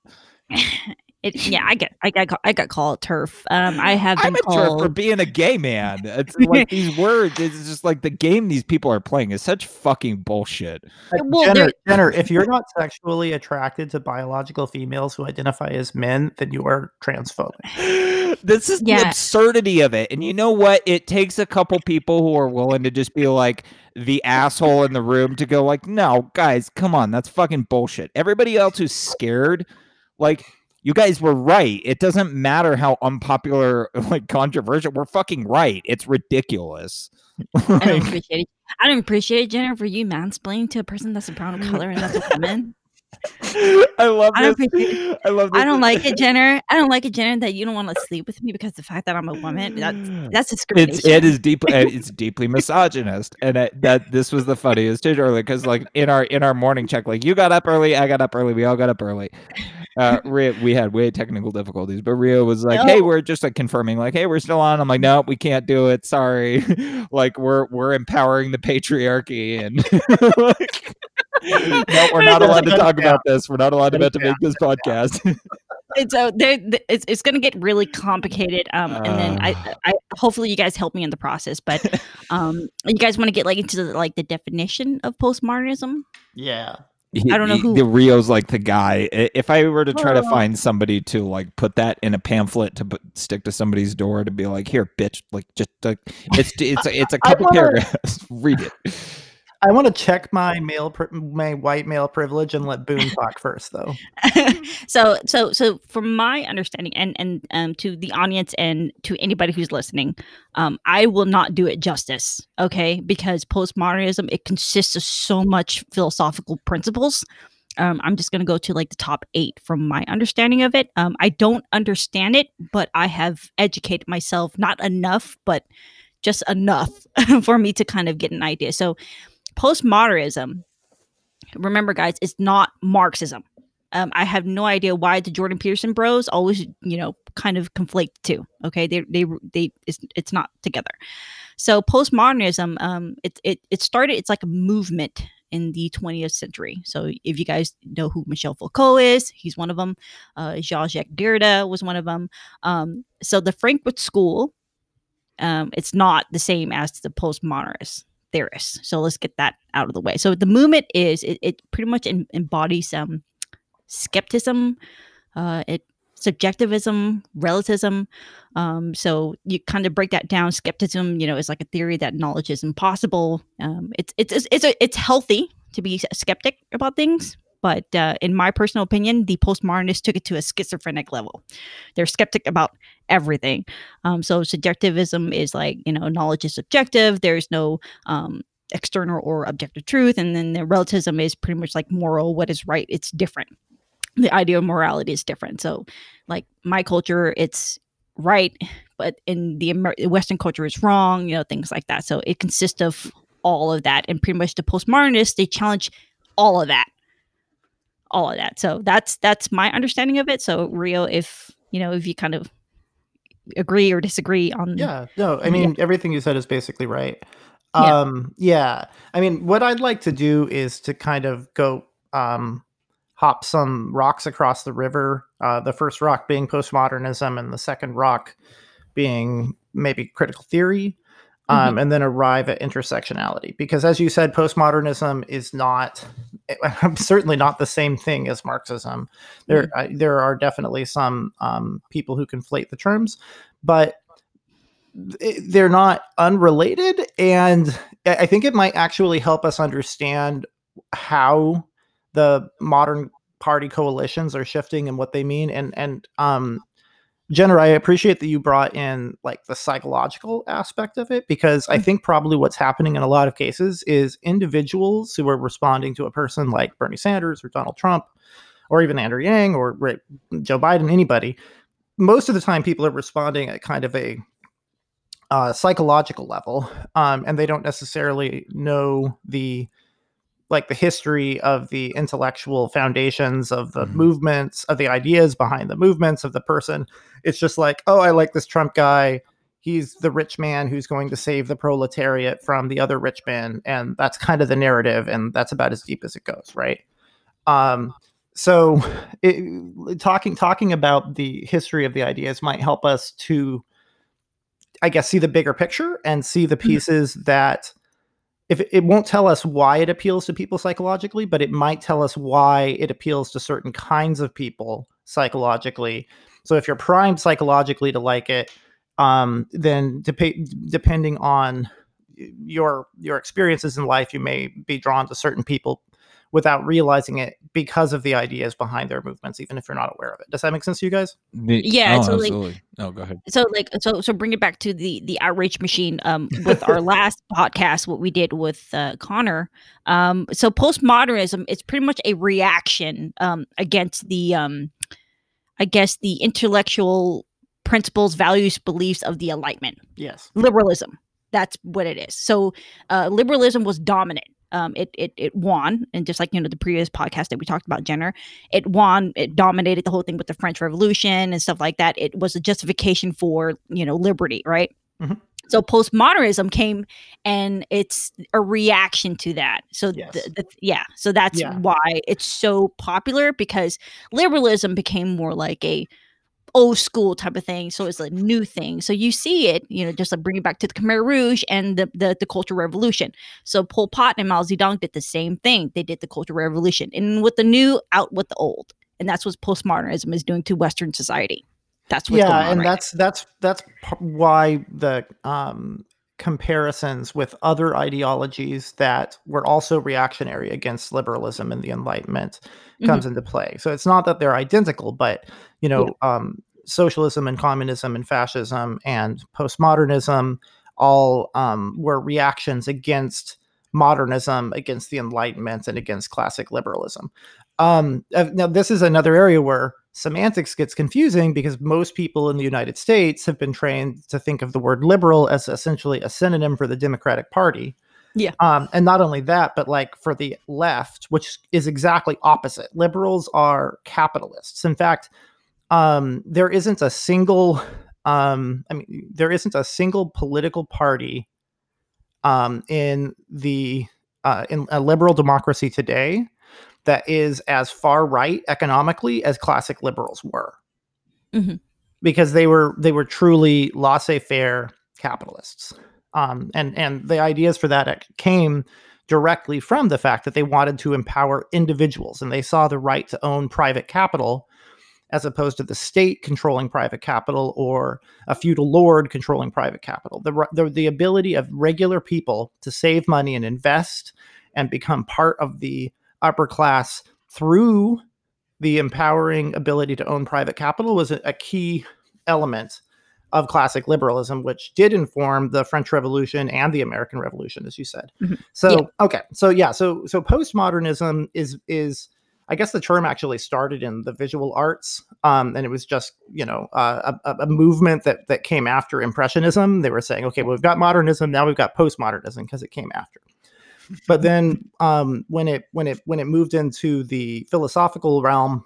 S3: it, yeah, I got I got I got called TERF. Um, I have been
S1: I'm a TERF for being a gay man. It's like these words. It's just like the game these people are playing is such fucking bullshit.
S3: Well,
S2: Jenner, Jenner, if you're not sexually attracted to biological females who identify as men, then you are transphobic.
S1: this is the absurdity of it. And you know what? It takes a couple people who are willing to just be like the asshole in the room to go like, "No, guys, come on. That's fucking bullshit." Everybody else who's scared like you guys were right. It doesn't matter how unpopular, like controversial. We're fucking right. It's ridiculous.
S3: I don't appreciate it. I don't appreciate it, Jenner, for you mansplaining to a person that's a brown color and that's a woman.
S1: I love
S3: I don't
S1: this. I love this.
S3: I don't like it, Jenner. I don't like it, Jenner, that you don't want to sleep with me because the fact that I'm a woman. That's that's discrimination.
S1: it's it is deep uh, it's deeply misogynist and I, that this was the funniest shit earlier because like in our in our morning check like you got up early i got up early we all got up early uh Rio, we had way technical difficulties but rio was like hey we're just like confirming like hey we're still on i'm like no we can't do it sorry like we're we're empowering the patriarchy and like, no we're not allowed to talk about this we're not allowed to, to make this podcast
S3: and so there, it's, it's going to get really complicated. Um, and then I,
S1: Uh.
S3: I, hopefully you guys help me in the process. But um, you guys want to get like into the, like the definition of postmodernism?
S2: Yeah.
S1: He-
S3: I don't know
S1: he-
S3: who-
S1: the Rio's like the guy. If I were to try to
S3: Oh.
S1: find somebody to like put that in a pamphlet to put, stick to somebody's door to be like, here, bitch, like just like it's it's a, it's a couple
S2: wanna-
S1: paragraphs. Read it.
S2: I want to check my male, my white male privilege and let Boone talk first, though.
S3: so so so from my understanding and and um to the audience and to anybody who's listening um i will not do it justice okay because postmodernism it consists of so much philosophical principles um, I'm just going to go to like the top eight from my understanding of it. Um, I don't understand it, but I have educated myself not enough, but just enough for me to kind of get an idea. So, postmodernism, remember, guys, it's not Marxism. Um, I have no idea why the Jordan Peterson bros always, you know, kind of conflate two. Okay, they they they it's, it's not together. So postmodernism, um, it it it started. It's like a movement in the 20th century. So if you guys know who Michel Foucault is, he's one of them. Uh, Jean-Jacques Derrida was one of them. Um, so the Frankfurt School, um, it's not the same as the postmodernist theorists. So let's get that out of the way. So the movement is it, it pretty much em- embodies um skepticism, uh, it subjectivism, relativism. Um, so you kind of break that down. Skepticism, you know, is like a theory that knowledge is impossible. Um, it's it's it's it's, a, it's healthy to be a skeptic about things. But uh, in my personal opinion, the postmodernists took it to a schizophrenic level. They're skeptic about everything. Um, so subjectivism is like you know knowledge is subjective. There's no um, external or objective truth, and then the relativism is pretty much like moral. What is right? It's different. The idea of morality is different. So, like my culture, it's right, but in the Amer- Western culture, it's wrong. You know things like that. So it consists of all of that, and pretty much the postmodernists they challenge all of that all of that. So that's that's my understanding of it. So Rio, if you know, if you kind of agree or disagree on
S2: Yeah, no, I
S3: Yeah.
S2: mean everything you said is basically right.
S3: Yeah.
S2: Um, yeah. I mean, what I'd like to do is to kind of go um hop some rocks across the river. Uh, the first rock being postmodernism, and the second rock being maybe critical theory. Um, and then arrive at intersectionality because as you said postmodernism is not certainly not the same thing as marxism. There uh, there are definitely some um, people who conflate the terms but th- they're not unrelated and i I think it might actually help us understand how the modern party coalitions are shifting and what they mean and and um Jenner, I appreciate that you brought in like the psychological aspect of it because I think probably what's happening in a lot of cases is individuals who are responding to a person like Bernie Sanders or Donald Trump or even Andrew Yang or Joe Biden, anybody. Most of the time, people are responding at kind of a uh, psychological level, um, and they don't necessarily know the like the history of the intellectual foundations of the
S1: Mhm.
S2: movements of the ideas behind the movements of the person. It's just like oh i like this trump guy. He's the rich man who's going to save the proletariat from the other rich man and that's kind of the narrative and that's about as deep as it goes right? Um so it, talking talking about the history of the ideas might help us to i guess see the bigger picture and see the pieces that if it, won't tell us why it appeals to people psychologically, but it might tell us why it appeals to certain kinds of people psychologically. So if you're primed psychologically to like it, um, then dep- depending on your your experiences in life, you may be drawn to certain people without realizing it because of the ideas behind their movements, even if you're not aware of it. Does that make sense to you guys?
S1: The-
S3: Yeah,
S1: oh,
S3: so, like-
S1: absolutely. oh, go ahead.
S3: so like so so bring it back to the the outrage machine um with our last podcast what we did with uh, connor um so postmodernism is pretty much a reaction um against the um i guess the intellectual principles values beliefs of the enlightenment
S2: Yes.
S3: liberalism that's what it is so uh liberalism was dominant um, it, it it won, and just like you know the previous podcast that we talked about, Jenner, it won. It dominated the whole thing with the French Revolution and stuff like that. It was a justification for you know liberty, right?
S2: Mhm.
S3: So postmodernism came and it's a reaction to that. So
S2: Yes.
S3: the, the, yeah, so that's
S2: Yeah.
S3: why it's so popular because liberalism became more like a old school type of thing. So it's a new thing. So you see it, you know, just like bring it back to the Khmer Rouge and the the, the Cultural Revolution. So Pol Pot and Mao Zedong did the same thing. They did the Cultural Revolution, and with the new, out with the old, and that's what postmodernism is doing to Western society. That's what's
S2: yeah,
S3: going on
S2: and
S3: right
S2: that's that's that's why the um, comparisons with other ideologies that were also reactionary against liberalism and the Enlightenment comes into play. So it's not that they're identical, but you know, um, socialism and communism and fascism and postmodernism all um, were reactions against modernism, against the Enlightenment, and against classic liberalism. Um, uh, now, this is another area where semantics gets confusing because most people in the United States have been trained to think of the word liberal as essentially a synonym for the Democratic Party.
S3: Yeah.
S2: Um, and not only that, but like for the left, which is exactly opposite. Liberals are capitalists. In fact, um, there isn't a single, um, I mean, there isn't a single political party um, in the uh, in a liberal democracy today that is as far right economically as classic liberals were,
S3: Mhm.
S2: because they were they were truly laissez-faire capitalists, um, and and the ideas for that came directly from the fact that they wanted to empower individuals and they saw the right to own private capital as opposed to the state controlling private capital or a feudal lord controlling private capital. The, the, the ability of regular people to save money and invest and become part of the upper class through the empowering ability to own private capital was a, a key element of classic liberalism, which did inform the French Revolution and the American Revolution, as you said.
S3: Mhm.
S2: So
S3: Yeah.
S2: okay, so yeah, so so postmodernism is is I guess the term actually started in the visual arts, um, and it was just you know uh, a, a- a movement that that came after impressionism. They were saying, okay, well we've got modernism, now we've got postmodernism because it came after. But then um, when it when it when it moved into the philosophical realm,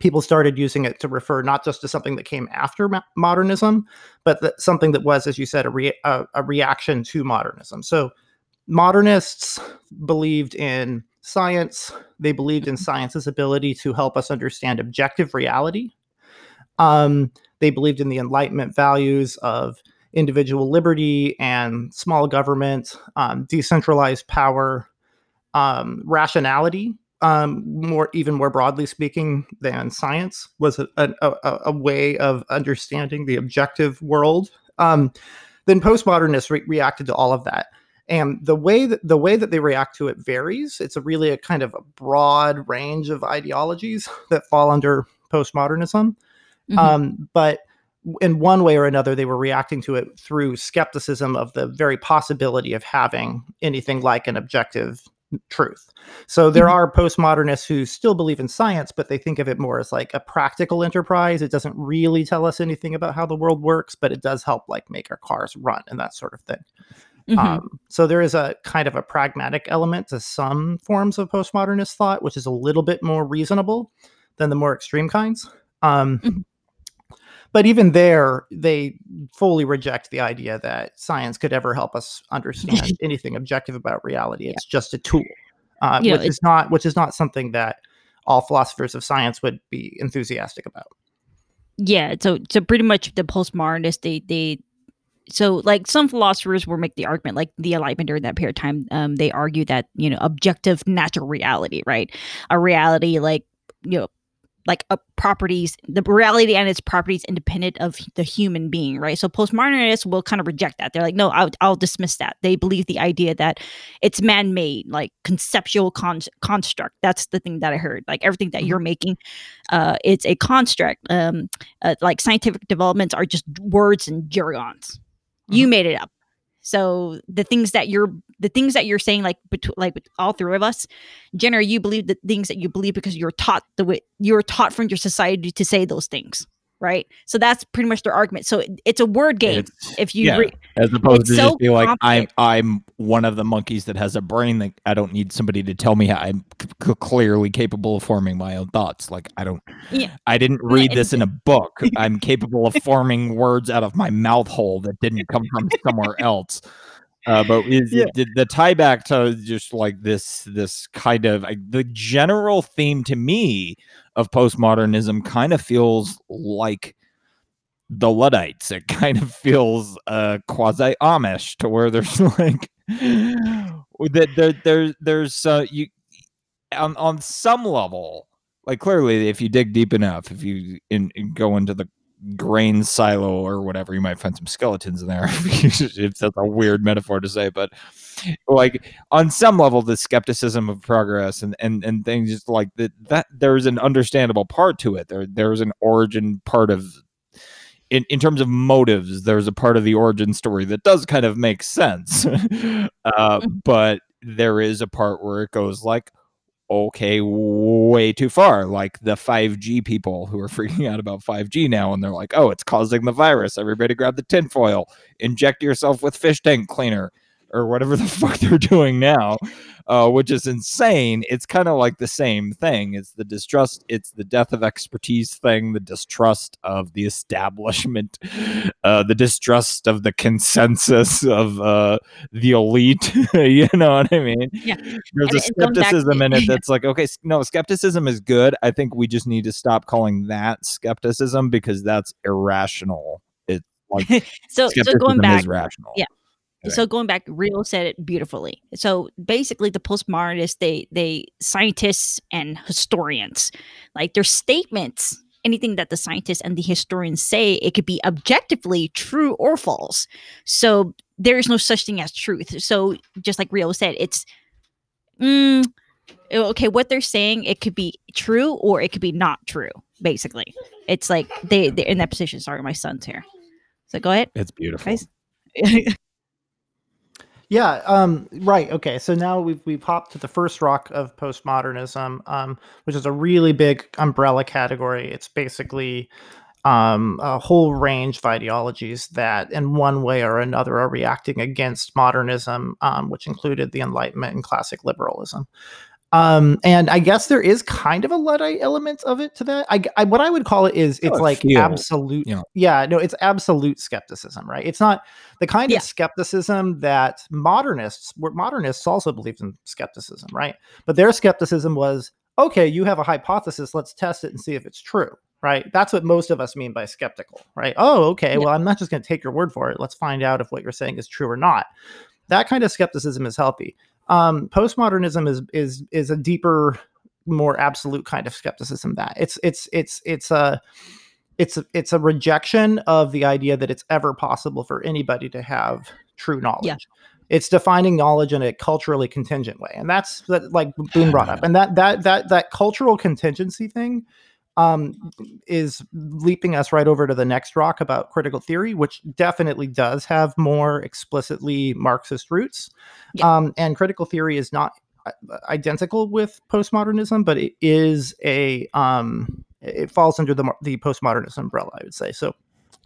S2: people started using it to refer not just to something that came after mo- modernism, but that something that was, as you said, a, rea- a, a reaction to modernism. So modernists believed in science. They believed in science's ability to help us understand objective reality. Um, they believed in the Enlightenment values of individual liberty and small government, um, decentralized power, um, rationality. Um, more, even more broadly speaking, than science was a, a, a, way of understanding the objective world. Um, then postmodernists re- reacted to all of that and the way that the way that they react to it varies it's a really a kind of a broad range of ideologies that fall under postmodernism
S3: Mhm.
S2: um, but in one way or another they were reacting to it through skepticism of the very possibility of having anything like an objective truth so there
S3: Mhm.
S2: are postmodernists who still believe in science but they think of it more as like a practical enterprise it doesn't really tell us anything about how the world works but it does help like make our cars run and that sort of thing
S3: Mhm.
S2: um, so there is a kind of a pragmatic element to some forms of postmodernist thought, which is a little bit more reasonable than the more extreme kinds. Um,
S3: Mhm.
S2: But even there, they fully reject the idea that science could ever help us understand anything objective about reality. It's just a tool, uh,
S3: You know,
S2: which is not which is not something that all philosophers of science would be enthusiastic about.
S3: yeah so so pretty much the postmodernists they they so like some philosophers will make the argument like the enlightenment during that period of time um they argue that you know objective natural reality right a reality like you know like a properties the reality and its properties independent of the human being right? So postmodernists will kind of reject that. They're like no I'll, I'll dismiss that. They believe the idea that it's man-made like conceptual con- construct. That's the thing that i heard. Like everything that you're making uh it's a construct. Um uh, like scientific developments are just words and jargons. You made it up so the things that you're the things that you're saying like between like all three of us jenner you believe the things that you believe because you're taught the way you're taught from your society to say those things right? So that's pretty much their argument. So it's a word game.
S1: It's-
S3: if you
S1: yeah,
S3: re-
S1: as opposed to
S3: so
S1: just be like I'm. I'm one of the monkeys that has a brain that I don't need somebody to tell me how I'm c- clearly capable of forming my own thoughts. Like I don't
S3: Yeah.
S1: I didn't read
S3: and-
S1: this in a book. I'm capable of forming words out of my mouth hole that didn't come from somewhere else. Uh, but is
S2: Yeah.
S1: the, the tie back to just like this this kind of like, the general theme to me of postmodernism kind of feels like the Luddites. It kind of feels uh, quasi Amish to where there's like that there, there there's uh, you on on some level like clearly if you dig deep enough if you in, in go into the grain silo or whatever you might find some skeletons in there. If that's a weird metaphor to say but like on some level the skepticism of progress and and, and things just like that that there's an understandable part to it. There there's an origin part of in, in terms of motives there's a part of the origin story that does kind of make sense. Uh, but there is a part where it goes like okay way too far. Like the 5g people who are freaking out about 5g now and they're like oh it's causing the virus. Everybody grab the tinfoil. Inject yourself with fish tank cleaner or whatever the fuck they're doing now uh, which is insane. It's kind of like the same thing. It's the distrust it's the death of expertise thing the distrust of the establishment uh, the distrust of the consensus of uh, the elite you know what i mean?
S3: Yeah.
S1: there's
S3: And
S1: a
S3: it comes back to-
S1: skepticism in it that's like okay no skepticism is good. I think we just need to stop calling that skepticism because that's irrational. It's like
S3: so so going back
S1: is rational.
S3: Yeah.
S1: Okay.
S3: so going back Rio said it beautifully. So basically the postmodernists they they scientists and historians like their statements anything that the scientists and the historians say it could be objectively true or false. So there is no such thing as truth. So just like Rio said it's mm, okay what they're saying it could be true or it could be not true basically. It's like they they're in that position. Sorry my son's here. So go ahead.
S1: It's beautiful.
S3: Guys
S2: Yeah, um, right. Okay, so now we've we've hopped to the first rock of postmodernism, um, which is a really big umbrella category. It's basically um, a whole range of ideologies that, in one way or another, are reacting against modernism, um, which included the Enlightenment and classic liberalism. Um, and I guess there is kind of a Luddite element of it to that. I, I what I would call it is it's
S1: it
S2: like
S1: feels,
S2: absolute.
S1: you know.
S2: Yeah, no, it's absolute skepticism, right? It's not the kind
S3: Yeah.
S2: of skepticism that modernists were modernists also believed in skepticism, right? But their skepticism was okay, you have a hypothesis, let's test it and see if it's true, right? That's what most of us mean by skeptical, right? Oh, okay,
S3: Yeah.
S2: well, I'm not just going to take your word for it. Let's find out if what you're saying is true or not. That kind of skepticism is healthy. Um, postmodernism is is is a deeper, more absolute kind of skepticism. That it's it's it's it's a it's a, it's a rejection of the idea that it's ever possible for anybody to have true knowledge. It's defining knowledge in a culturally contingent way, and that's that, like Boone brought up. And that that that that cultural contingency thing um, is leaping us right over to the next rock about critical theory, which definitely does have more explicitly Marxist roots.
S3: Yeah.
S2: Um, and critical theory is not uh, identical with postmodernism, but it is a um, it falls under the the postmodernist umbrella, I would say. So,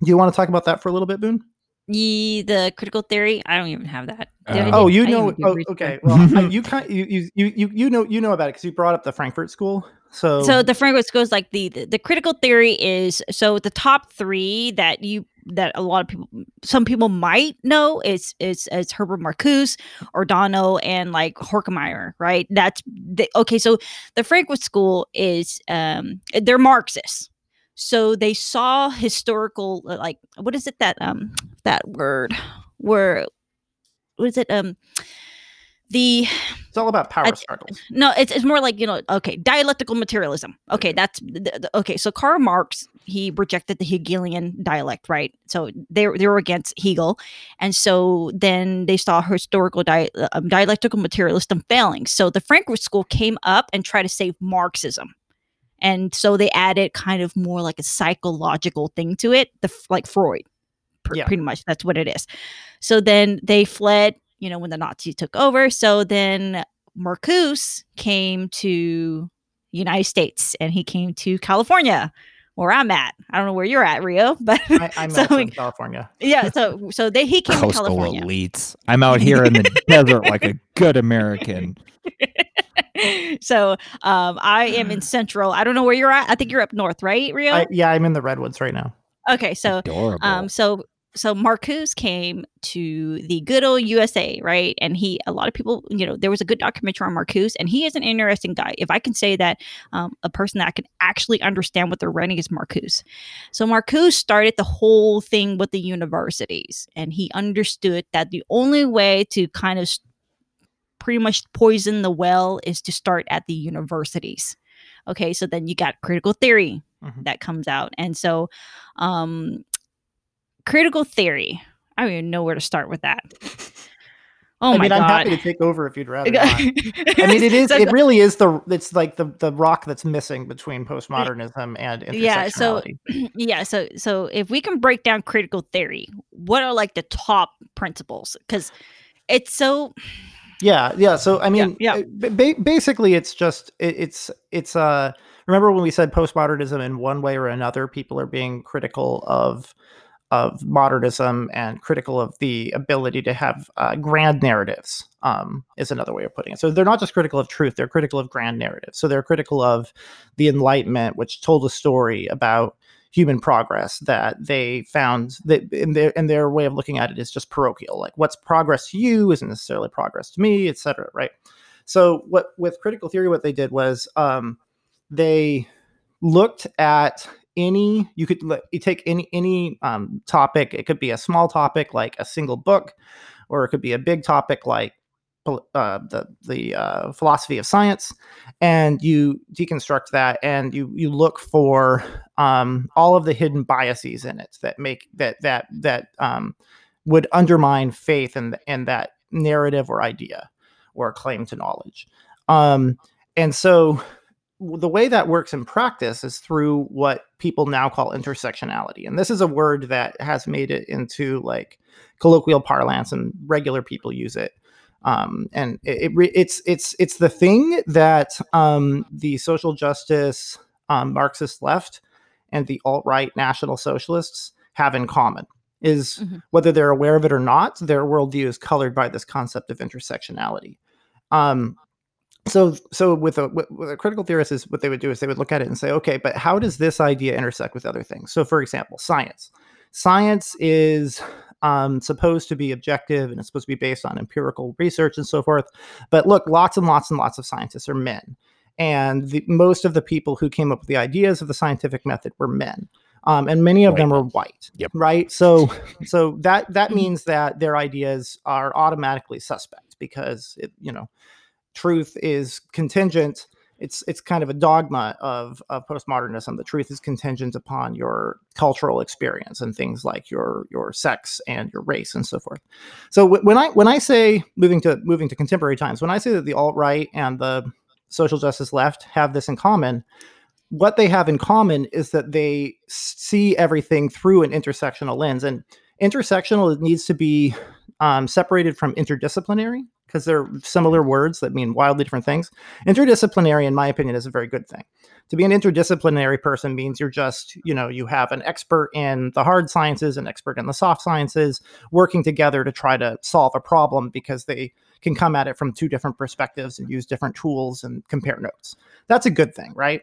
S2: do you want to talk about that for a little bit, Boone?
S3: Ye, the critical theory. I don't even have that.
S1: Uh,
S2: Oh, you
S3: I
S2: know. Oh, okay. Well, I- you kind you you you you you know you know about it because you brought up the Frankfurt School. So,
S3: So the Frankfurt School is like the, the the critical theory is so the top three that you that a lot of people some people might know is is is Herbert Marcuse, Adorno, and like Horkheimer, right? That's the, okay. So the Frankfurt School is um they're Marxists. So they saw historical like what is it that um that word where what is it um the
S2: it's all about power
S3: I-
S2: struggles.
S3: no, it's, it's more like you know, okay, dialectical materialism. Okay, that's th- th- okay. So Karl Marx he rejected the Hegelian dialect, right? So they they were against Hegel, and so then they saw historical di- um, dialectical materialism failing. So the Frankfurt School came up and tried to save Marxism, and so they added kind of more like a psychological thing to it, the like Freud, pr-
S2: Yeah.
S3: pretty much that's what it is. So then they fled. You know, when the Nazis took over. So then Marcuse came to United States and he came to California where I'm at. I don't know where you're at, Rio, but
S2: I, I'm
S3: So
S2: also
S3: we-
S2: in California.
S3: yeah. So so they he came to
S1: Coastal
S3: California.
S1: elites. I'm out here in the desert like a good American.
S3: so um, I am in Central. I don't know where you're at. I think you're up north, right, Rio?
S2: I, yeah, I'm in the redwoods right now.
S3: okay, so
S1: Adorable.
S3: um, so so Marcuse came to the good old USA, right? And he, a lot of people, you know, there was a good documentary on Marcuse, and he is an interesting guy. If I can say that um, a person that can actually understand what they're writing is Marcuse. So Marcuse started the whole thing with the universities, and he understood that the only way to kind of pretty much poison the well is to start at the universities. Okay, so then you got critical theory,
S2: Mhm.
S3: that comes out. And so, um, critical theory. I don't even know where to start with that. Oh
S2: I
S3: my
S2: mean, I'm happy to take over if you'd rather. not.
S3: I
S2: mean, it is. It really is the. It's like the the rock that's missing between postmodernism and.
S3: Yeah, so- yeah. So, so if we can break down critical theory, what are like the top principles? Because it's so.
S2: Yeah, yeah. So I mean,
S3: yeah.
S2: ba- ba- basically, it's just it, it's it's uh. Remember when we said postmodernism in one way or another, people are being critical of of modernism and critical of the ability to have uh, grand narratives. Um, is another way of putting it. So they're not just critical of truth; they're critical of grand narratives. So they're critical of the Enlightenment, which told a story about human progress that they found that in their in their way of looking at it is just parochial like what's progress to you isn't necessarily progress to me etc right so what with critical theory what they did was um, they looked at any you could you take any any um, topic it could be a small topic like a single book or it could be a big topic like uh, the the uh, philosophy of science and you deconstruct that and you you look for um, all of the hidden biases in it that make that that that um, would undermine faith in in that narrative or idea or claim to knowledge. Um, and so the way that works in practice is through what people now call intersectionality. And this is a word that has made it into like colloquial parlance and regular people use it. Um, and it, it it's it's it's the thing that um, the social justice um, Marxist left and the alt right National Socialists have in common is
S3: Mhm.
S2: whether they're aware of it or not, their worldview is colored by this concept of intersectionality. Um, so, so with a, with a critical theorist, is what they would do is they would look at it and say, okay, but how does this idea intersect with other things? So, for example, science. Science is um, supposed to be objective and it's supposed to be based on empirical research and so forth. But look, lots and lots and lots of scientists are men and the, most of the people who came up with the ideas of the scientific method were men um, and many of
S1: White
S2: them
S1: men.
S2: are white
S1: Yep.
S2: right so so that that means that their ideas are automatically suspect because it you know truth is contingent it's it's kind of a dogma of of postmodernism the truth is contingent upon your cultural experience and things like your your sex and your race and so forth. So wh- when i when i say moving to moving to contemporary times when i say that the alt right and the social justice left have this in common what they have in common is that they see everything through an intersectional lens and intersectional needs to be um, separated from interdisciplinary because they're similar words that mean wildly different things. Interdisciplinary in my opinion is a very good thing. To be an interdisciplinary person means you're just you know you have an expert in the hard sciences an expert in the soft sciences working together to try to solve a problem because they can come at it from two different perspectives and use different tools and compare notes. That's a good thing right?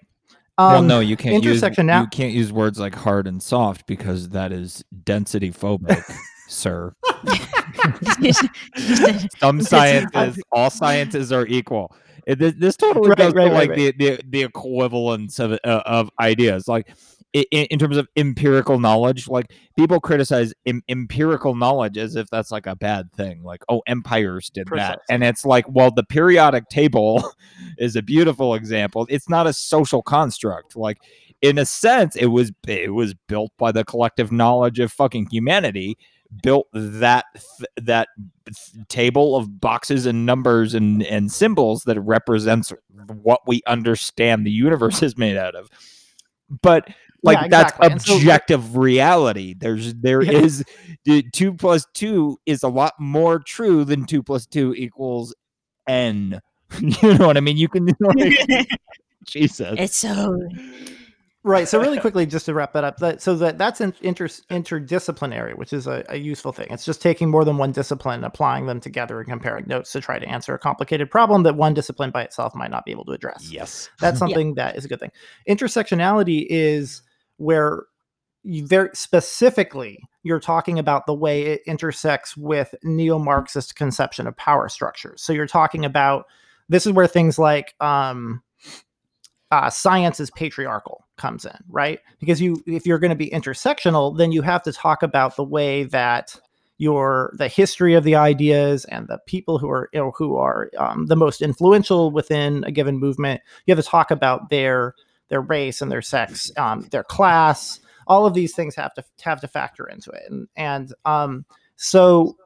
S1: Well,
S2: Um,
S1: no, you can't use
S2: intersectiona-
S1: you can't use words like hard and soft because that is density phobic, sir. Some sciences, all sciences are equal. It- this, this totally
S2: Right,
S1: goes
S2: right,
S1: to
S2: right,
S1: like the, the the equivalence of uh, of ideas. Like in, in terms of empirical knowledge, like people criticize em- empirical knowledge as if that's like a bad thing. Like, oh, empires did that, and it's like, well, the periodic table is a beautiful example. It's not a social construct. Like in a sense, it was it was built by the collective knowledge of fucking humanity. Built that th- that th- table of boxes and numbers and and symbols that represents what we understand the universe is made out of. But like
S2: Yeah, exactly. And
S1: that's
S2: so-
S1: objective reality. There's there
S2: Yeah.
S1: is the two plus two is a lot more true than two plus two equals n. You know what I mean? You can like, Jesus.
S3: it's so
S2: right. So really quickly, just to wrap that up, that, so that that's an inter, interdisciplinary, which is a, a, useful thing. It's just taking more than one discipline, applying them together, and comparing notes to try to answer a complicated problem that one discipline by itself might not be able to address.
S1: Yes,
S2: that's something yeah. that is a good thing. Intersectionality is where you very specifically you're talking about the way it intersects with neo-marxist conception of power structures so you're talking about this is where things like um, uh, science is patriarchal comes in right? Because you if you're going to be intersectional then you have to talk about the way that your the history of the ideas and the people who are you know, who are um, the most influential within a given movement. You have to talk about their their race and their sex um, their class. All of these things have to have to factor into it. And and um, so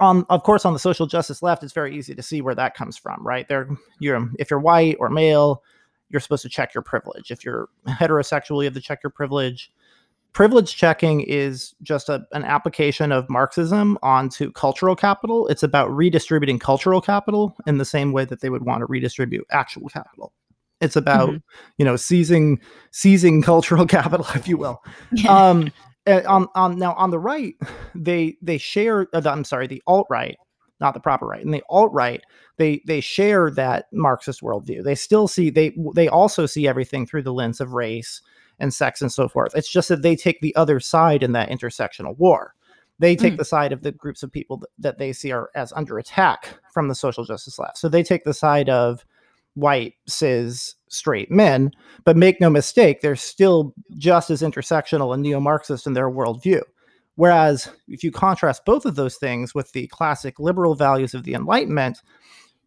S2: on of course on the social justice left it's very easy to see where that comes from right? There you're if you're white or male you're supposed to check your privilege if you're heterosexual you have to check your privilege privilege checking is just a, an application of marxism onto cultural capital it's about redistributing cultural capital in the same way that they would want to redistribute actual capital it's about mm-hmm. you know seizing seizing cultural capital, if you will. um, on on now on the right, they they share. Uh, I'm sorry, the alt right, not the proper right, and the alt right they they share that Marxist worldview. They still see they they also see everything through the lens of race and sex and so forth. It's just that they take the other side in that intersectional war. They take mm. the side of the groups of people that, they see are as under attack from the social justice left. So they take the side of white cis straight men but make no mistake they're still just as intersectional and neo-marxist in their worldview whereas if you contrast both of those things with the classic liberal values of the enlightenment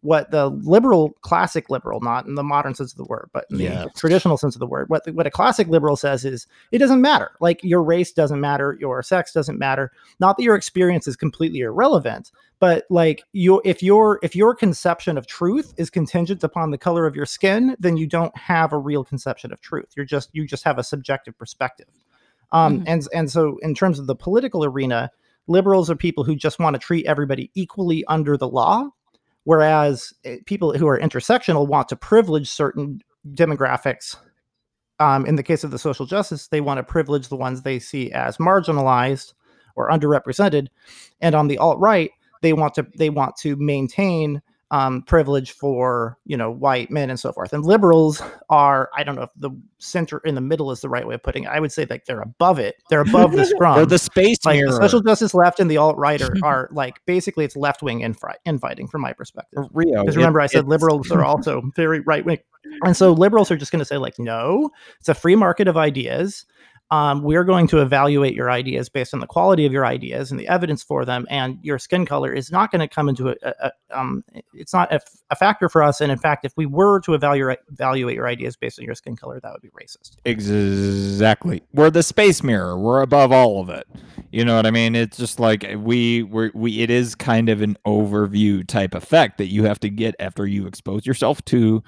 S2: what the liberal, classic liberal, not in the modern sense of the word, but in the traditional sense of the word, what the, what a classic liberal says is it doesn't matter. Like your race doesn't matter, your sex doesn't matter. Not that your experience is completely irrelevant, but like you, if your if your conception of truth is contingent upon the color of your skin, then you don't have a real conception of truth. You're just you just have a subjective perspective. Um, mm-hmm. and and so in terms of the political arena, liberals are people who just want to treat everybody equally under the law Whereas eh, people who are intersectional want to privilege certain demographics. Um, in the case of the social justice, they want to privilege the ones they see as marginalized or underrepresented, and on the alt right, they want to they want to maintain um, privilege for you know white men and so forth. And liberals are I don't know if the center in the middle is the right way of putting it. I would say like they're above it. They're above the scrum.
S1: they're the space
S2: like
S1: mirror.
S2: The social justice left and the alt right are, are like basically it's left wing infi- infighting from my perspective.
S1: Rio,
S2: because remember it, I said liberals are also very right wing, and so liberals are just going to say like no, it's a free market of ideas um, we're going to evaluate your ideas based on the quality of your ideas and the evidence for them. And your skin color is not going to come into a, a, a um, it's not a, factor for us. And in fact, if we were to evaluate evaluate your ideas based on your skin color, that would be racist.
S1: Exactly. We're the space mirror. We're above all of it. You know what I mean? It's just like we we we. It is kind of an overview type effect that you have to get after you expose yourself to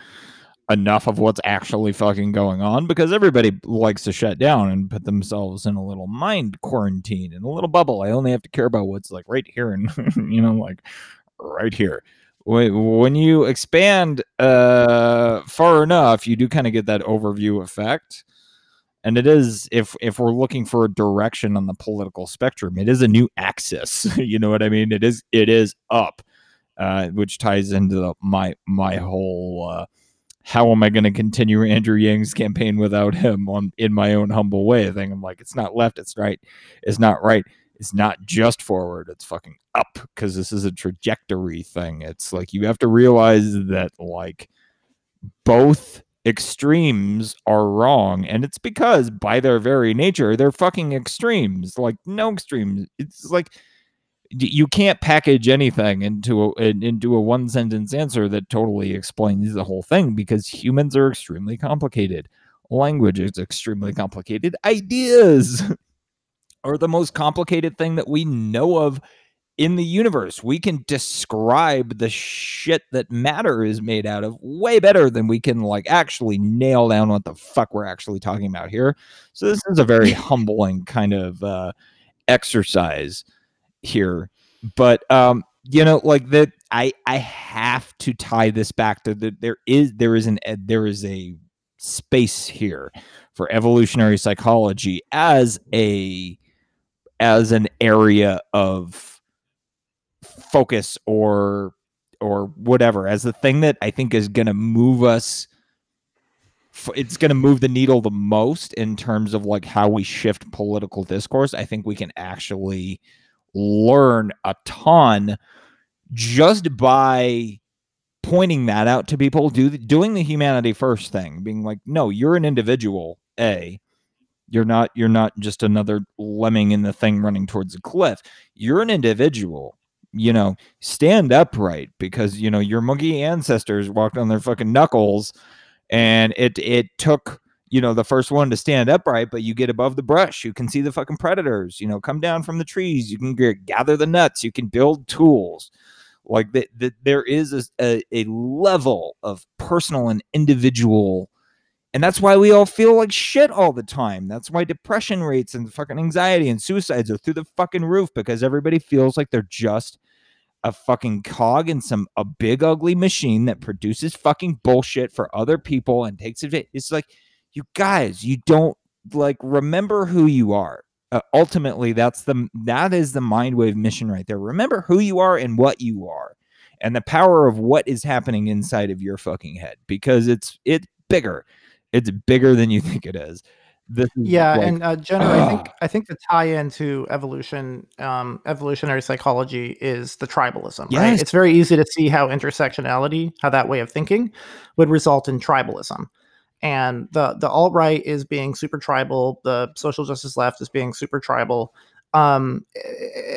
S1: enough of what's actually fucking going on because everybody likes to shut down and put themselves in a little mind quarantine in a little bubble. I only have to care about what's like right here and you know like right here. When you expand uh, far enough, you do kind of get that overview effect. And it is if if we're looking for a direction on the political spectrum, it is a new axis. you know what I mean? It is it is up, uh, which ties into the, my my whole uh, how am I going to continue Andrew Yang's campaign without him on in my own humble way? I think I'm like, it's not left, it's right, it's not right, it's not just forward, it's fucking up because this is a trajectory thing. It's like you have to realize that like both extremes are wrong and it's because by their very nature they're fucking extremes like no extremes it's like you can't package anything into a into a one sentence answer that totally explains the whole thing because humans are extremely complicated. Language is extremely complicated. Ideas are the most complicated thing that we know of in the universe. We can describe the shit that matter is made out of way better than we can like actually nail down what the fuck we're actually talking about here. So this is a very humbling kind of uh exercise here but um you know like that i i have to tie this back to that there is there is an there is a space here for evolutionary psychology as a as an area of focus or or whatever as the thing that I think is going to move us it's going to move the needle the most in terms of like how we shift political discourse. I think we can actually learn a ton just by pointing that out to people do doing the humanity first thing being like no you're an individual a. You're not you're not just another lemming in the thing running towards a cliff. You're an individual you know? Stand upright because you know your monkey ancestors walked on their fucking knuckles and it it took you know the first one to stand upright but you get above the brush you can see the fucking predators you know come down from the trees you can g- gather the nuts you can build tools like that the, there is a, a, a level of personal and individual and that's why we all feel like shit all the time. That's why depression rates and fucking anxiety and suicides are through the fucking roof because everybody feels like they're just a fucking cog in some a big ugly machine that produces fucking bullshit for other people and takes it. It's like you guys, you don't like remember who you are uh, ultimately that's the that is the mindwave mission right there remember who you are and what you are and the power of what is happening inside of your fucking head because it's it's bigger it's bigger than you think it is
S2: this is yeah like, and uh, Jenna, uh, I think I think the tie-in to evolution, um, evolutionary psychology is the tribalism. Yes. Right? It's very easy to see how intersectionality, how that way of thinking, would result in tribalism and the the alt right is being super tribal, the social justice left is being super tribal. Um,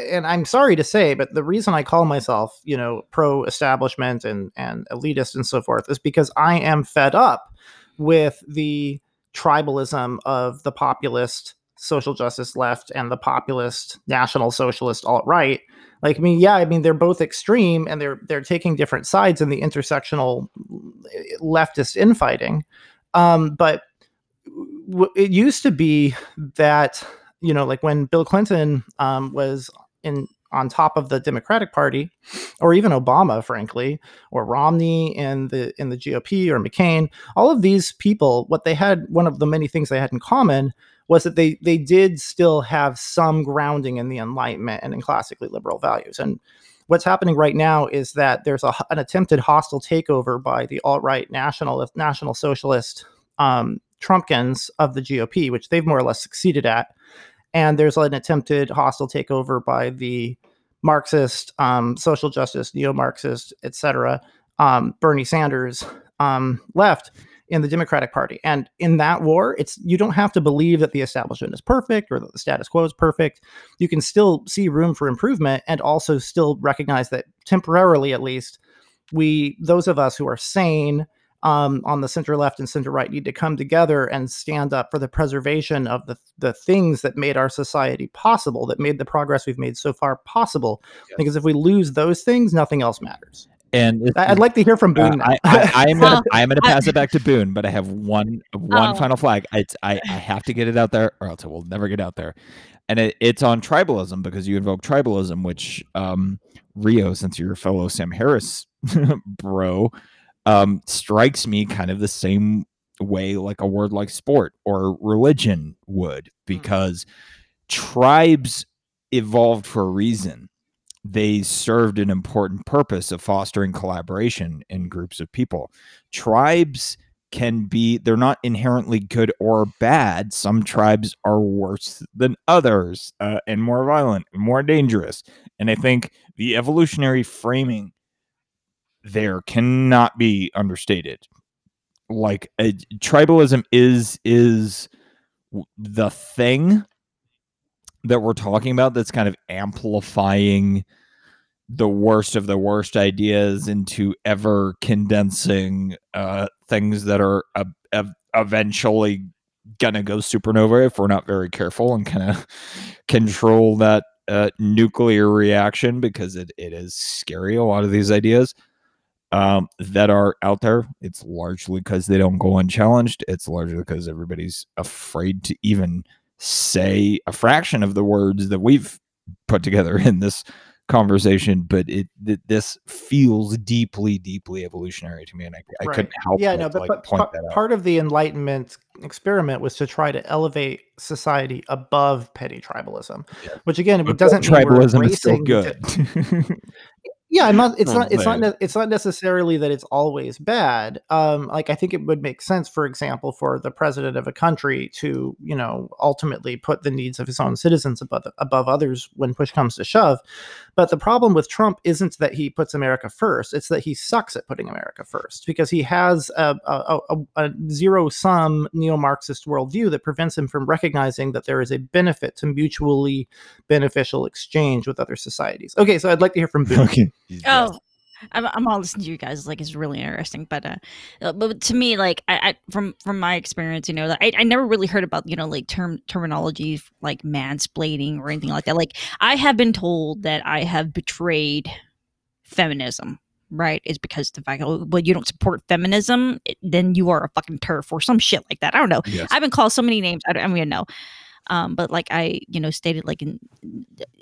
S2: and I'm sorry to say, but the reason I call myself, you know, pro establishment and and elitist and so forth is because I am fed up with the tribalism of the populist social justice left and the populist national socialist alt right like i mean yeah i mean they're both extreme and they're they're taking different sides in the intersectional leftist infighting um, but w- it used to be that you know, like when Bill Clinton um, was in on top of the Democratic Party, or even Obama, frankly, or Romney in the in the GOP or McCain, all of these people, what they had, one of the many things they had in common was that they they did still have some grounding in the Enlightenment and in classically liberal values. And what's happening right now is that there's a, an attempted hostile takeover by the alt-right national national socialist um, Trumpkins of the GOP, which they've more or less succeeded at. And there's an attempted hostile takeover by the Marxist, um, social justice, neo-Marxist, etc., um, Bernie Sanders um, left in the Democratic Party. And in that war, it's you don't have to believe that the establishment is perfect or that the status quo is perfect. You can still see room for improvement and also still recognize that temporarily at least we those of us who are sane um, on the center left and center right need to come together and stand up for the preservation of the, the things that made our society possible, that made the progress we've made so far possible. Yes. Because if we lose those things, nothing else matters.
S1: And
S2: I'd like to hear from Boone.
S1: Uh, I, I, am gonna I am gonna pass it back to Boone, but I have one one oh. final flag. It's I, I have to get it out there, or else it will never get out there. And it, it's on tribalism because you invoke tribalism, which um, Rio, since you're a fellow Sam Harris bro, um, strikes me kind of the same way like a word like sport or religion would, hmm. because mm. tribes evolved for a reason they served an important purpose of fostering collaboration in groups of people. Tribes can be, they're not inherently good or bad. Some tribes are worse than others uh, and more violent, more dangerous. And I think the evolutionary framing there cannot be understated. Like tribalism is is the thing that we're talking about that's kind of amplifying the worst of the worst ideas into ever condensing uh, things that are uh, ev- eventually gonna go supernova if we're not very careful and kind of control that uh, nuclear reaction because it, it is scary a lot of these ideas um, that are out there. It's largely because they don't go unchallenged. It's largely because everybody's afraid to even say a fraction of the words that we've put together in this conversation, but it th- this feels deeply, deeply evolutionary to me, and I, I
S2: Right.
S1: couldn't help
S2: Yeah,
S1: but,
S2: no, but,
S1: like,
S2: but
S1: point
S2: pa-
S1: that out.
S2: part of the Enlightenment experiment was to try to elevate society above petty tribalism,
S1: Yeah.
S2: which again, it doesn't mean we're
S1: tribalism is still good.
S2: Yeah, I'm not. It's not. It's not. ne- It's not necessarily that it's always bad. Um, like I think it would make sense, for example, for the president of a country to, you know, ultimately put the needs of his own citizens above above others when push comes to shove. But the problem with Trump isn't that he puts America first; it's that he sucks at putting America first because he has a, a, a, a zero sum neo Marxist worldview that prevents him from recognizing that there is a benefit to mutually beneficial exchange with other societies. Okay, so I'd like to hear from Boone.
S1: okay.
S3: Oh, I'm, I'm all listening to you guys. Like, it's really interesting. But, uh, uh, but to me, like, I, I from from my experience, you know, like, I, I never really heard about you know like term terminology like mansplaining or anything like that. Like, I have been told that I have betrayed feminism. Right, is because the fact, oh, well, you don't support feminism, then you are a fucking TERF or some shit like that. I don't know.
S1: Yes.
S3: I've been called so many names. I don't, I don't even know. Um, but like I, you know, stated like in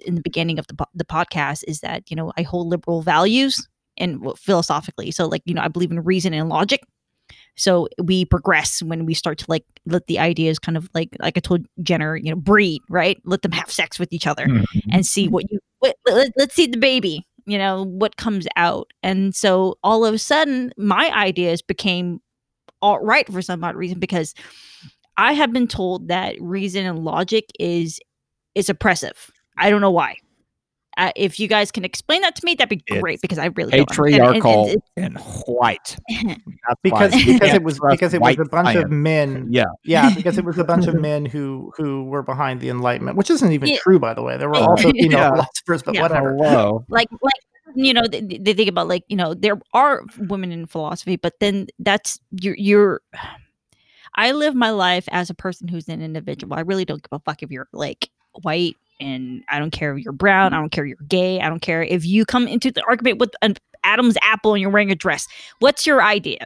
S3: in the beginning of the the podcast is that you know I hold liberal values and w- philosophically. So like you know I believe in reason and logic. So we progress when we start to like let the ideas kind of like like I told Jenner, you know, breed right. Let them have sex with each other
S1: Mhm.
S3: and see what you let, let, let's see the baby you know what comes out and so all of a sudden my ideas became all right for some odd reason because i have been told that reason and logic is is oppressive i don't know why uh, if you guys can explain that to me that'd be great
S1: It's
S3: because i really don't. And- and-
S1: Patriarchal
S3: and
S1: and, white. That's
S2: because
S1: why
S2: because
S1: can't
S2: it was because it was a bunch of men
S1: Yeah.
S2: yeah because it was a bunch of men who who were behind the enlightenment which isn't even
S3: Yeah.
S2: true by the way there were
S3: Yeah.
S2: also female
S1: Yeah.
S2: philosophers but
S3: Yeah.
S2: whatever
S1: Hello.
S3: like like you know they, they think about like you know there are women in philosophy but then that's you're you're i live my life as a person who's an individual. I really don't give a fuck if you're like white and i don't care if you're brown i don't care if you're gay i don't care if you come into the argument with an adam's apple and you're wearing a dress. What's your idea?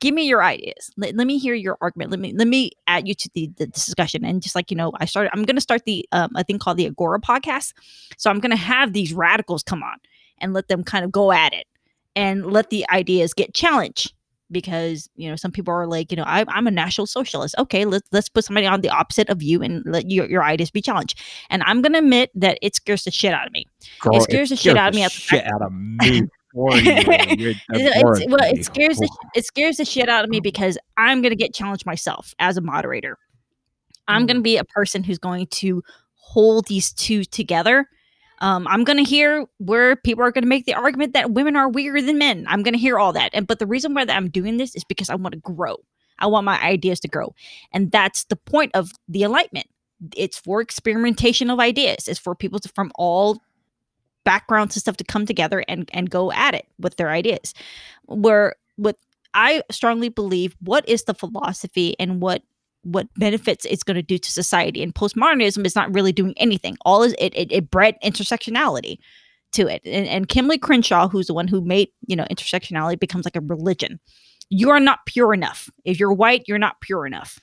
S3: Give me your ideas. Let, let me hear your argument. Let me let me add you to the, the discussion. And just like you know i started i'm going to start the um, i think called the agora podcast. So i'm going to have these radicals come on and let them kind of go at it and let the ideas get challenged because you know some people are like you know I, i'm a national socialist. Okay let's let's put somebody on the opposite of you and let your, your ideas be challenged. And i'm gonna admit that it scares the shit out of me.
S1: Girl,
S3: scares the shit out of me at
S1: Shit out of me. you. You're
S3: It's- it's- well it scares the, it scares the shit out of me mm-hmm. because i'm gonna get challenged myself as a moderator. I'm gonna mm-hmm. be a person who's going to hold these two together um, I'm gonna hear where people are gonna make the argument that women are weaker than men. I'm gonna hear all that, and but the reason why that I'm doing this is because I want to grow. I want my ideas to grow, and that's the point of the Enlightenment. It's for experimentation of ideas. It's for people to, from all backgrounds and stuff to come together and and go at it with their ideas. Where what I strongly believe, what is the philosophy and what what benefits it's going to do to society. And postmodernism is not really doing anything. All is it it, it bred intersectionality to it. And, and Kimberly Crenshaw, who's the one who made you know intersectionality, becomes like a religion. You are not pure enough. If you're white, you're not pure enough.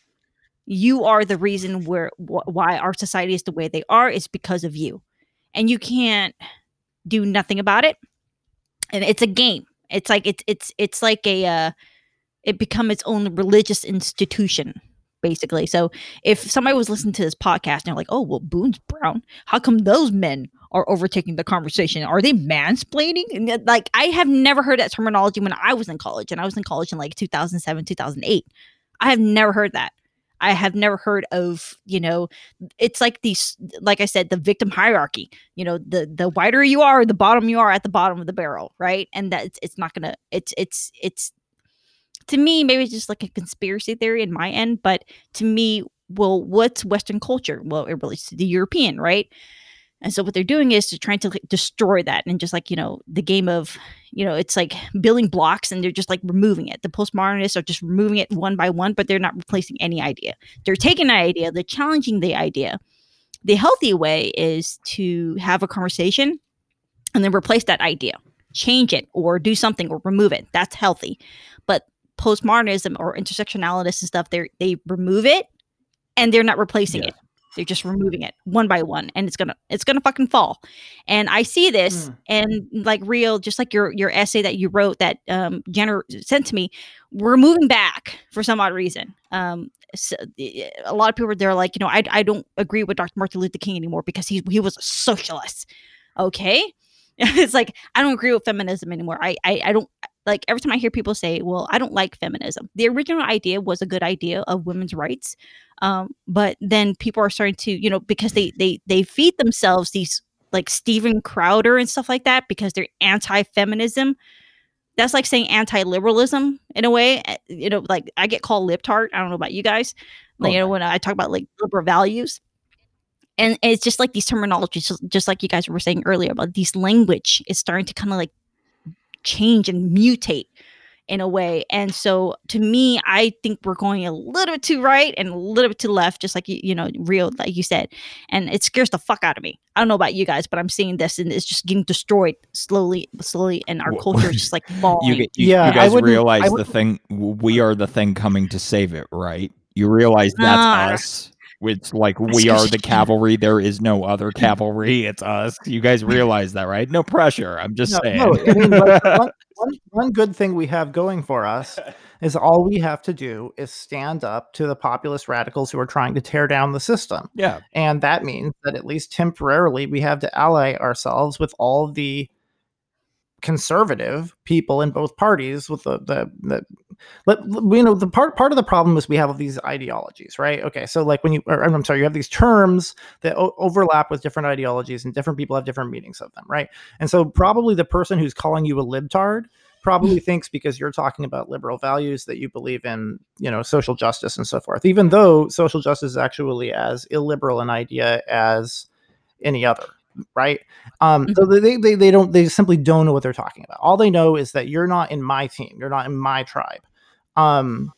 S3: You are the reason where wh- why our society is the way they are. Is because of you, and you can't do nothing about it. And it's a game. It's like it's it's it's like a uh, it become its own religious institution basically. So if somebody was listening to this podcast and they're like, "Oh, well, Boone's brown. How come those men are overtaking the conversation? Are they mansplaining?" And uh, like, I have never heard that terminology when I was in college, and I was in college in like 2007, 2008. I have never heard that. I have never heard of, you know, it's like these, like I said, the victim hierarchy. You know, the the wider you are, the bottom you are at the bottom of the barrel, right? And that it's, it's not gonna, it's it's it's to me, maybe it's just like a conspiracy theory in my end, but to me, well, what's Western culture? Well, it relates to the European, right? And so what they're doing is to trying to like, destroy that and just like, you know, the game of, you know, it's like building blocks and they're just like removing it. The postmodernists are just removing it one by one, but they're not replacing any idea. They're taking an idea, they're challenging the idea. The healthy way is to have a conversation and then replace that idea, change it or do something or remove it. That's healthy. But postmodernism or intersectionalists and stuff, they they remove it and they're not replacing
S1: Yeah.
S3: it. They're just removing it one by one, and it's gonna it's gonna fucking fall. And I see this,
S2: Mm.
S3: and like real, just like your your essay that you wrote that um Jenner sent to me, we're moving back for some odd reason. Um, so, a lot of people they're like, you know, I I don't agree with Dr. Martin Luther King anymore because he he was a socialist. Okay, it's like I don't agree with feminism anymore. I, I I don't like every time I hear people say, "Well, I don't like feminism." The original idea was a good idea of women's rights, um, but then people are starting to, you know, because they they they feed themselves these like Steven Crowder and stuff like that because they're anti-feminism. That's like saying anti-liberalism in a way. eh, You know, like I get called libtard. I don't know about you guys. Like, you know, when I talk about like liberal values, and it's just like these terminologies, just, just like you guys were saying earlier about these language is starting to kind of like change and mutate in a way. And so to me, I think we're going a little bit too right and a little bit too left, just like you, you know, real, like you said. And it scares the fuck out of me. I don't know about you guys, but I'm seeing this and it's just getting destroyed slowly, slowly, and our culture is just like falling.
S1: You, you,
S2: Yeah,
S1: you guys
S2: wouldn't- I
S1: realize the thing. We are the thing coming to save it, right? You realize that's
S3: Ah.
S1: us. It's like we are the cavalry. There is no other cavalry. It's us. You guys realize that, right? No pressure. I'm just
S2: No,
S1: saying.
S2: no, I mean, like, one, one, one good thing we have going for us is all we have to do is stand up to the populist radicals who are trying to tear down the system.
S1: yeah.
S2: And that means that at least temporarily we have to ally ourselves with all the conservative people in both parties with the the, the let, you know the part part of the problem is we have these ideologies right? Okay so like when you or, i'm sorry you have these terms that o- overlap with different ideologies and different people have different meanings of them right? And so probably the person who's calling you a libtard probably thinks because you're talking about liberal values that you believe in you know social justice and so forth even though social justice is actually as illiberal an idea as any other right? Um so they, they they don't they simply don't know what they're talking about. All they know is that you're not in my team. You're not in my tribe. Um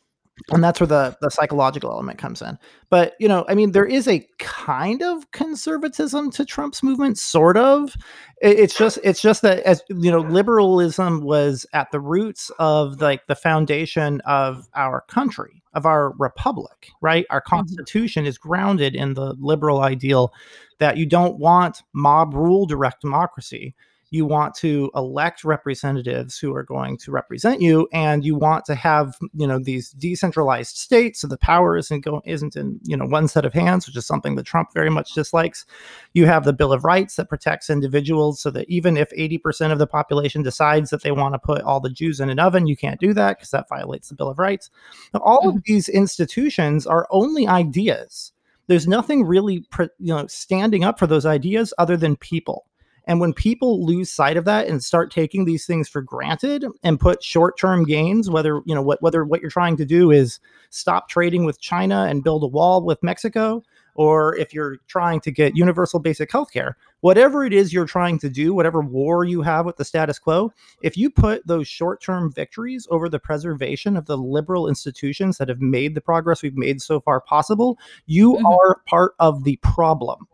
S2: and that's where the the psychological element comes in. But you know i mean there is a kind of conservatism to trump's movement sort of. It- it's just it's just that as you know liberalism was at the roots of like the foundation of our country of our republic right? Our mm-hmm. constitution is grounded in the liberal ideal that you don't want mob rule direct democracy you want to elect representatives who are going to represent you and you want to have you know these decentralized states so the power isn't going isn't in you know one set of hands which is something that trump very much dislikes. You have the bill of rights that protects individuals so that even if 80% of the population decides that they want to put all the jews in an oven you can't do that because that violates the bill of rights. Now, all of mm-hmm. these institutions are only ideas. There's nothing really you know standing up for those ideas other than people and when people lose sight of that and start taking these things for granted and put short-term gains, whether you know what whether what you're trying to do is stop trading with China and build a wall with Mexico, or if you're trying to get universal basic health care, whatever it is you're trying to do, whatever war you have with the status quo, if you put those short-term victories over the preservation of the liberal institutions that have made the progress we've made so far possible, you
S3: Mhm.
S2: are part of the problem.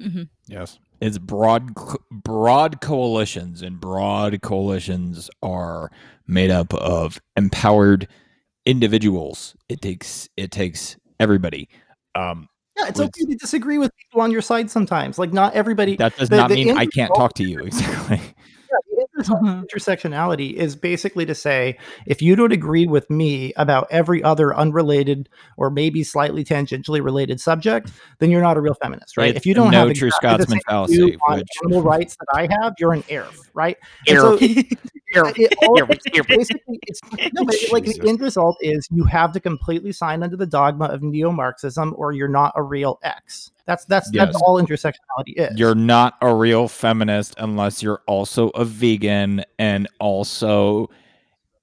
S3: Mm-hmm.
S1: Yes. It's broad broad coalitions and broad coalitions are made up of empowered individuals. It takes it takes everybody. Um
S2: Yeah, it's
S1: With-
S2: okay to disagree with people on your side sometimes. Like not everybody.
S1: that does
S2: the-
S1: not
S2: the
S1: mean I can't talk to you exactly.
S2: Yeah, the interse-
S3: Mhm. Mm-hmm.
S2: intersectionality is basically to say if you don't agree with me about every other unrelated or maybe slightly tangentially related subject, then you're not a real feminist, right?
S1: It's
S2: if you don't
S1: no
S2: have
S1: true
S2: exactly
S1: Scotsman fallacy,
S2: on
S1: which-
S2: animal rights that I have, you're an AIRF, right? And so it all- basically it's no, but it- like the end result is you have to completely sign under the dogma of neo-Marxism or you're not a real X. That's that's
S1: Yes.
S2: that's all intersectionality is.
S1: You're not a real feminist unless you're also a vegan and also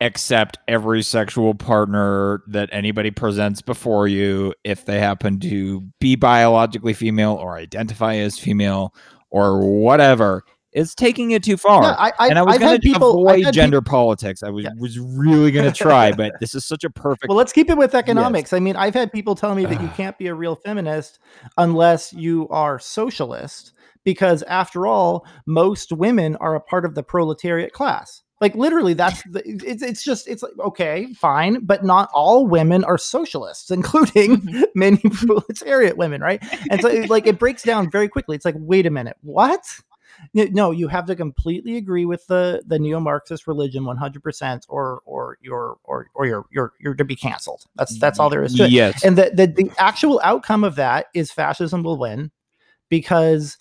S1: accept every sexual partner that anybody presents before you if they happen to be biologically female or identify as female or whatever. It's taking it too far.
S2: Yeah, I, I,
S1: and I was going to
S2: people
S1: avoid gender politics. I was
S2: Yeah.
S1: was really going to try, but this is such a perfect.
S2: Well, let's keep it with economics. I mean, I've had people tell me that you can't be a real feminist unless you are socialist, because after all, most women are a part of the proletariat class. Like literally, that's the, it's it's just it's like okay, fine, but not all women are socialists, including
S3: Mhm.
S2: many proletariat women, right? And so it, like it breaks down very quickly. It's like, wait a minute, what? No, you have to completely agree with the the neo-Marxist religion 100%, or or you're or or you're you're you're to be canceled. That's that's all there is to it.
S1: Yes.
S2: And the, the the actual outcome of that is fascism will win because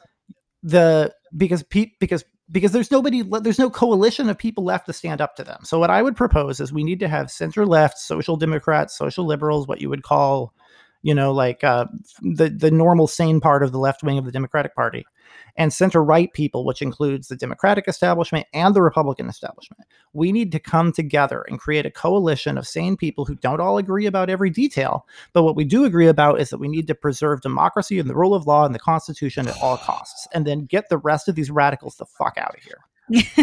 S2: the because pe- because because there's nobody there's no coalition of people left to stand up to them. So what I would propose is we need to have center left, social democrats, social liberals, what you would call, you know, like uh, the the normal sane part of the left wing of the Democratic Party, and center right people, which includes the Democratic establishment and the Republican establishment. We need to come together and create a coalition of sane people who don't all agree about every detail, but what we do agree about is that we need to preserve democracy and the rule of law and the Constitution at all costs, and then get the rest of these radicals the fuck out of here.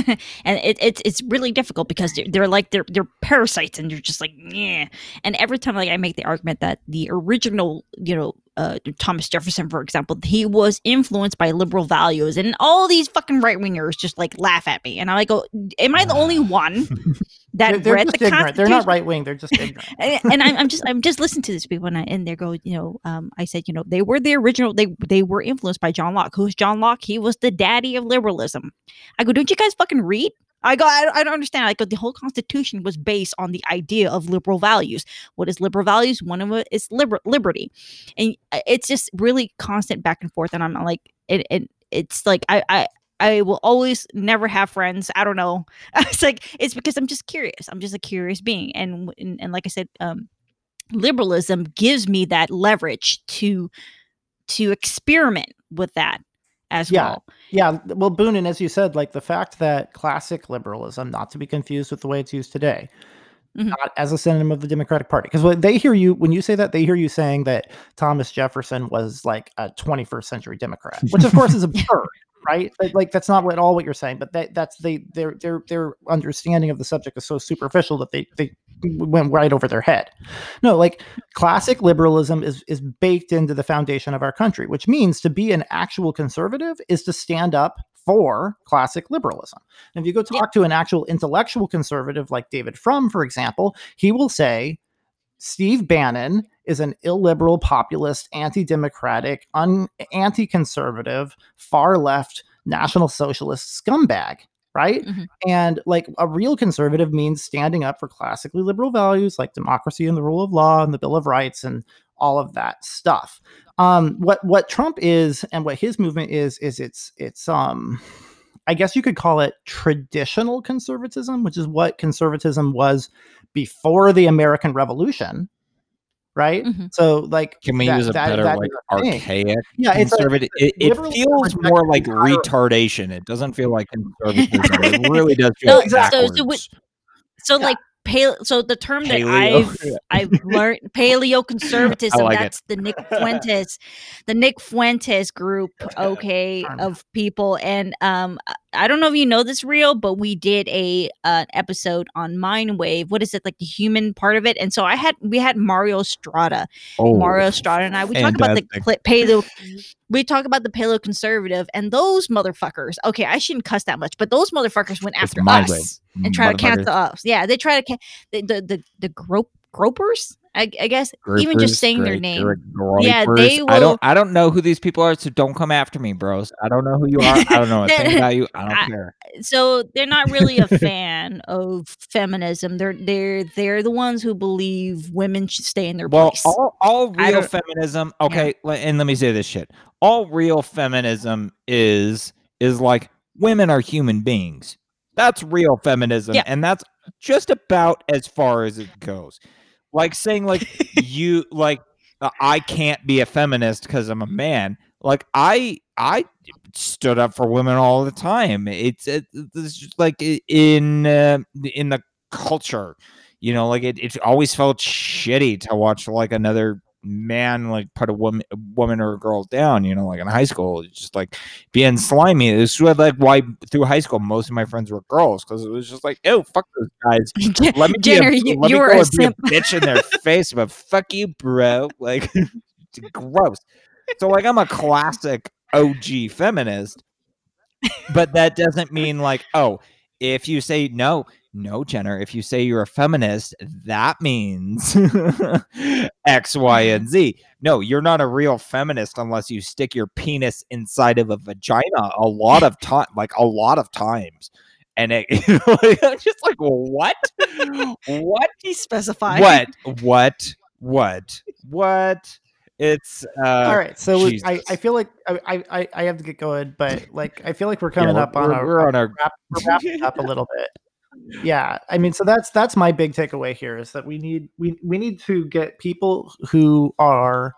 S3: and it, it's it's really difficult because they're, they're like they're they're parasites and you're just like yeah and every time like i make the argument that the original you know uh, thomas jefferson for example he was influenced by liberal values and all these fucking right-wingers just like laugh at me and i like go am i the only one that
S2: They're, they're
S3: read
S2: just
S3: the
S2: ignorant. They're not right wing. They're just ignorant.
S3: and, and I'm, I'm just I'm just listening to these people and I, and they go you know um I said you know they were the original they they were influenced by John Locke who's John Locke he was the daddy of liberalism I go don't you guys fucking read I go I, don't understand Like the whole Constitution was based on the idea of liberal values what is liberal values one of it is liber- liberty and uh, it's just really constant back and forth and I'm like it, it it's like I I I will always never have friends. I don't know. It's like it's because I'm just curious. I'm just a curious being, and and, and like I said, um, liberalism gives me that leverage to to experiment with that as
S2: Yeah.
S3: well.
S2: Yeah, well, Boone, and as you said, like the fact that classic liberalism, not to be confused with the way it's used today,
S3: Mhm.
S2: not as a synonym of the Democratic Party, because when they hear you, when you say that, they hear you saying that Thomas Jefferson was like a 21st century Democrat, which of course is absurd, right? Like, like, that's not at all what you're saying, but that that's they their their their understanding of the subject is so superficial that they they went right over their head. No, like classic liberalism is is baked into the foundation of our country, which means to be an actual conservative is to stand up for classic liberalism. And if you go talk to an actual intellectual conservative like David Frum, for example, he will say Steve Bannon is an illiberal, populist, anti-democratic, un- anti-conservative, far left, national socialist scumbag. Right.
S3: Mhm.
S2: And like a real conservative means standing up for classically liberal values like democracy and the rule of law and the Bill of Rights and all of that stuff. Um, what what Trump is and what his movement is is it's it's um I guess you could call it traditional conservatism, which is what conservatism was before the American Revolution, right?
S3: Mhm.
S2: So like
S1: Can we
S2: that-
S1: use a
S2: that-
S1: better
S2: that
S1: like
S2: is thing.
S1: archaic
S2: Yeah, it's like
S1: conservative? it, it feels more like
S2: entire-
S1: retardation. It doesn't feel like conservatism. it really does
S3: No,
S1: feel
S2: exactly.
S3: so- so
S1: backwards.
S3: what- So
S2: Yeah.
S3: like pale so the term that
S1: Paleo.
S3: I've I've learned paleo conservatism
S1: like it.
S3: that's the Nick Fuentes the Nick Fuentes group okay of people and um I- I don't know if you know this real but we did a uh, episode on Mindwave what is it like the human part of it and so I had we had Mario Strada
S1: oh,
S3: Mario Strada and I we talk about the
S1: fantastic.
S3: cl- paleo we talk about the paleo conservative and those motherfuckers okay I shouldn't cuss that much but those motherfuckers went after us and try to
S1: motherfuckers.
S3: cancel us. Yeah, they try to ca- the the the, the grope Groypers. I, I guess even just saying their name. Yeah,
S1: Groypers.
S3: they
S1: I don't. I don't know who these people are, so don't come after me, bros. I don't know who you are. I don't know a thing about you. I don't
S3: I-
S1: care.
S3: So they're not really a fan of feminism. They're they're they're the ones who believe women should stay in their
S1: Well,
S3: place.
S1: all, all real feminism. Okay, le- and let me say this shit. All real feminism is is like women are human beings. That's real feminism,
S3: Yeah.
S1: and that's just about as far as it goes. Like saying like you like uh, I can't be a feminist because I'm a man. Like I I stood up for women all the time. It's it, it's just like in uh, in the culture, you know, like it, it always felt shitty to watch like another man like put a woman a woman or a girl down you know like in high school it's just like being slimy this is like why through high school most of my friends were girls because it was just like oh fuck those guys let me be
S3: Jenner,
S1: a,
S3: you,
S1: let
S3: you
S1: me
S3: were a
S1: a bitch in their face, but fuck you, bro. Like, it's gross. So, like, I'm a classic OG feminist, but that doesn't mean like, oh, if you say no, no, Jenner, if you say you're a feminist, that means X, Y, and Z. No, you're not a real feminist unless you stick your penis inside of a vagina a lot of time, like a lot of times. And it, just like, what? what?
S3: He specified.
S1: What? What? What? What? It's uh,
S2: all right. So I, I feel like I, I I have to get going, but like I feel like we're coming yeah, up on
S1: a we're on a
S2: wrap, we're wrapping up a little bit. Yeah, I mean, so that's that's my big takeaway here is that we need we we need to get people who are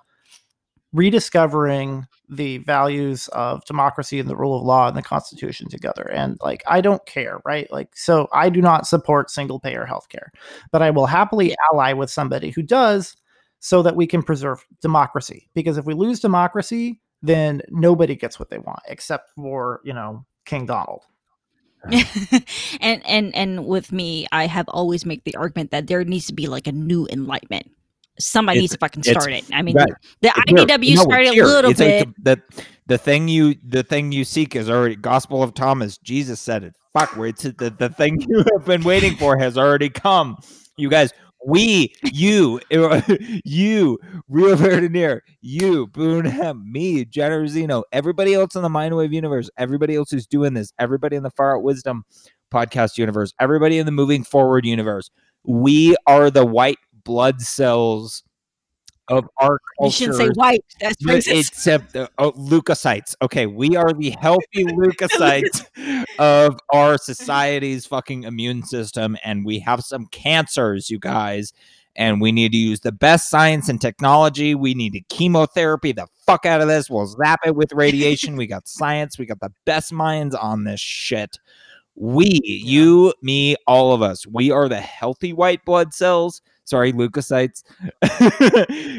S2: rediscovering the values of democracy and the rule of law and the constitution together and like i don't care right like so i do not support single payer healthcare but i will happily ally with somebody who does so that we can preserve democracy. Because if we lose democracy, then nobody gets what they want except for, you know, King Donald.
S3: and and and with me, I have always make the argument that there needs to be like a new enlightenment. Somebody it's, needs to fucking start it. I mean, right. the IDW no, started a little
S1: it's
S3: bit.
S1: The, the, the thing you the thing you seek is already Gospel of Thomas. Jesus said it. Fuck, where it's the, the thing you have been waiting for has already come. You guys, we, you, you, Rio Verdinier, you, Boone me, Zeno, everybody else in the Mindwave universe, everybody else who's doing this, everybody in the Far Out Wisdom podcast universe, everybody in the Moving Forward universe. We are the white blood cells of our culture. You
S3: shouldn't say white. That's racist.
S1: Except uh, oh, leukocytes. Okay, we are the healthy leukocytes of our society's fucking immune system, and we have some cancers, you guys. And we need to use the best science and technology. We need to chemotherapy the fuck out of this. We'll zap it with radiation. we got science. We got the best minds on this shit. We, you, me, all of us, we are the healthy white blood cells sorry, leukocytes.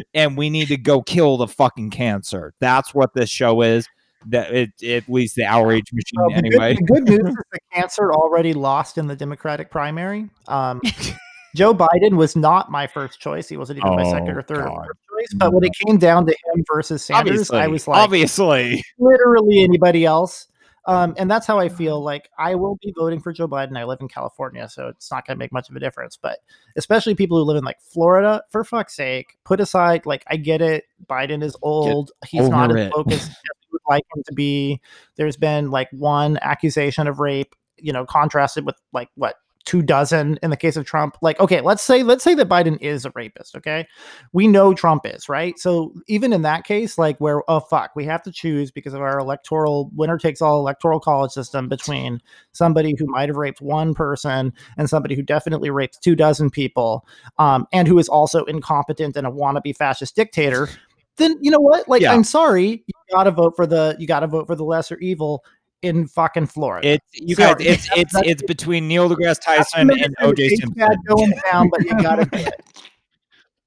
S1: and we need to go kill the fucking cancer. That's what this show is. That it, at least the outrage machine well, the anyway.
S2: Good, the good news is the cancer already lost in the Democratic primary. Um, Joe Biden was not my first choice. He wasn't even oh, my second or third or choice. But when it came down to him versus Sanders, obviously, I was like,
S1: obviously,
S2: literally anybody else. Um, and that's how I feel like I will be voting for Joe Biden. I live in California, so it's not going to make much of a difference. But especially people who live in like Florida, for fuck's sake, put aside, like, I get it. Biden is old. Get He's not as focused as we would like him to be. There's been like one accusation of rape, you know, contrasted with like what two dozen in the case of Trump. Like, okay, let's say let's say that Biden is a rapist. Okay, we know Trump is right. So even in that case, like where oh fuck, we have to choose because of our electoral winner takes all electoral college system between somebody who might have raped one person and somebody who definitely raped two dozen people, um, and who is also incompetent and a wannabe fascist dictator. Then you know what? Like, yeah. I'm sorry, you gotta vote for the you gotta vote for the lesser evil in fucking Florida.
S1: It's you so, guys. It's it's it's between Neil deGrasse Tyson and OJ Simpson.
S2: Going down, but you gotta do it.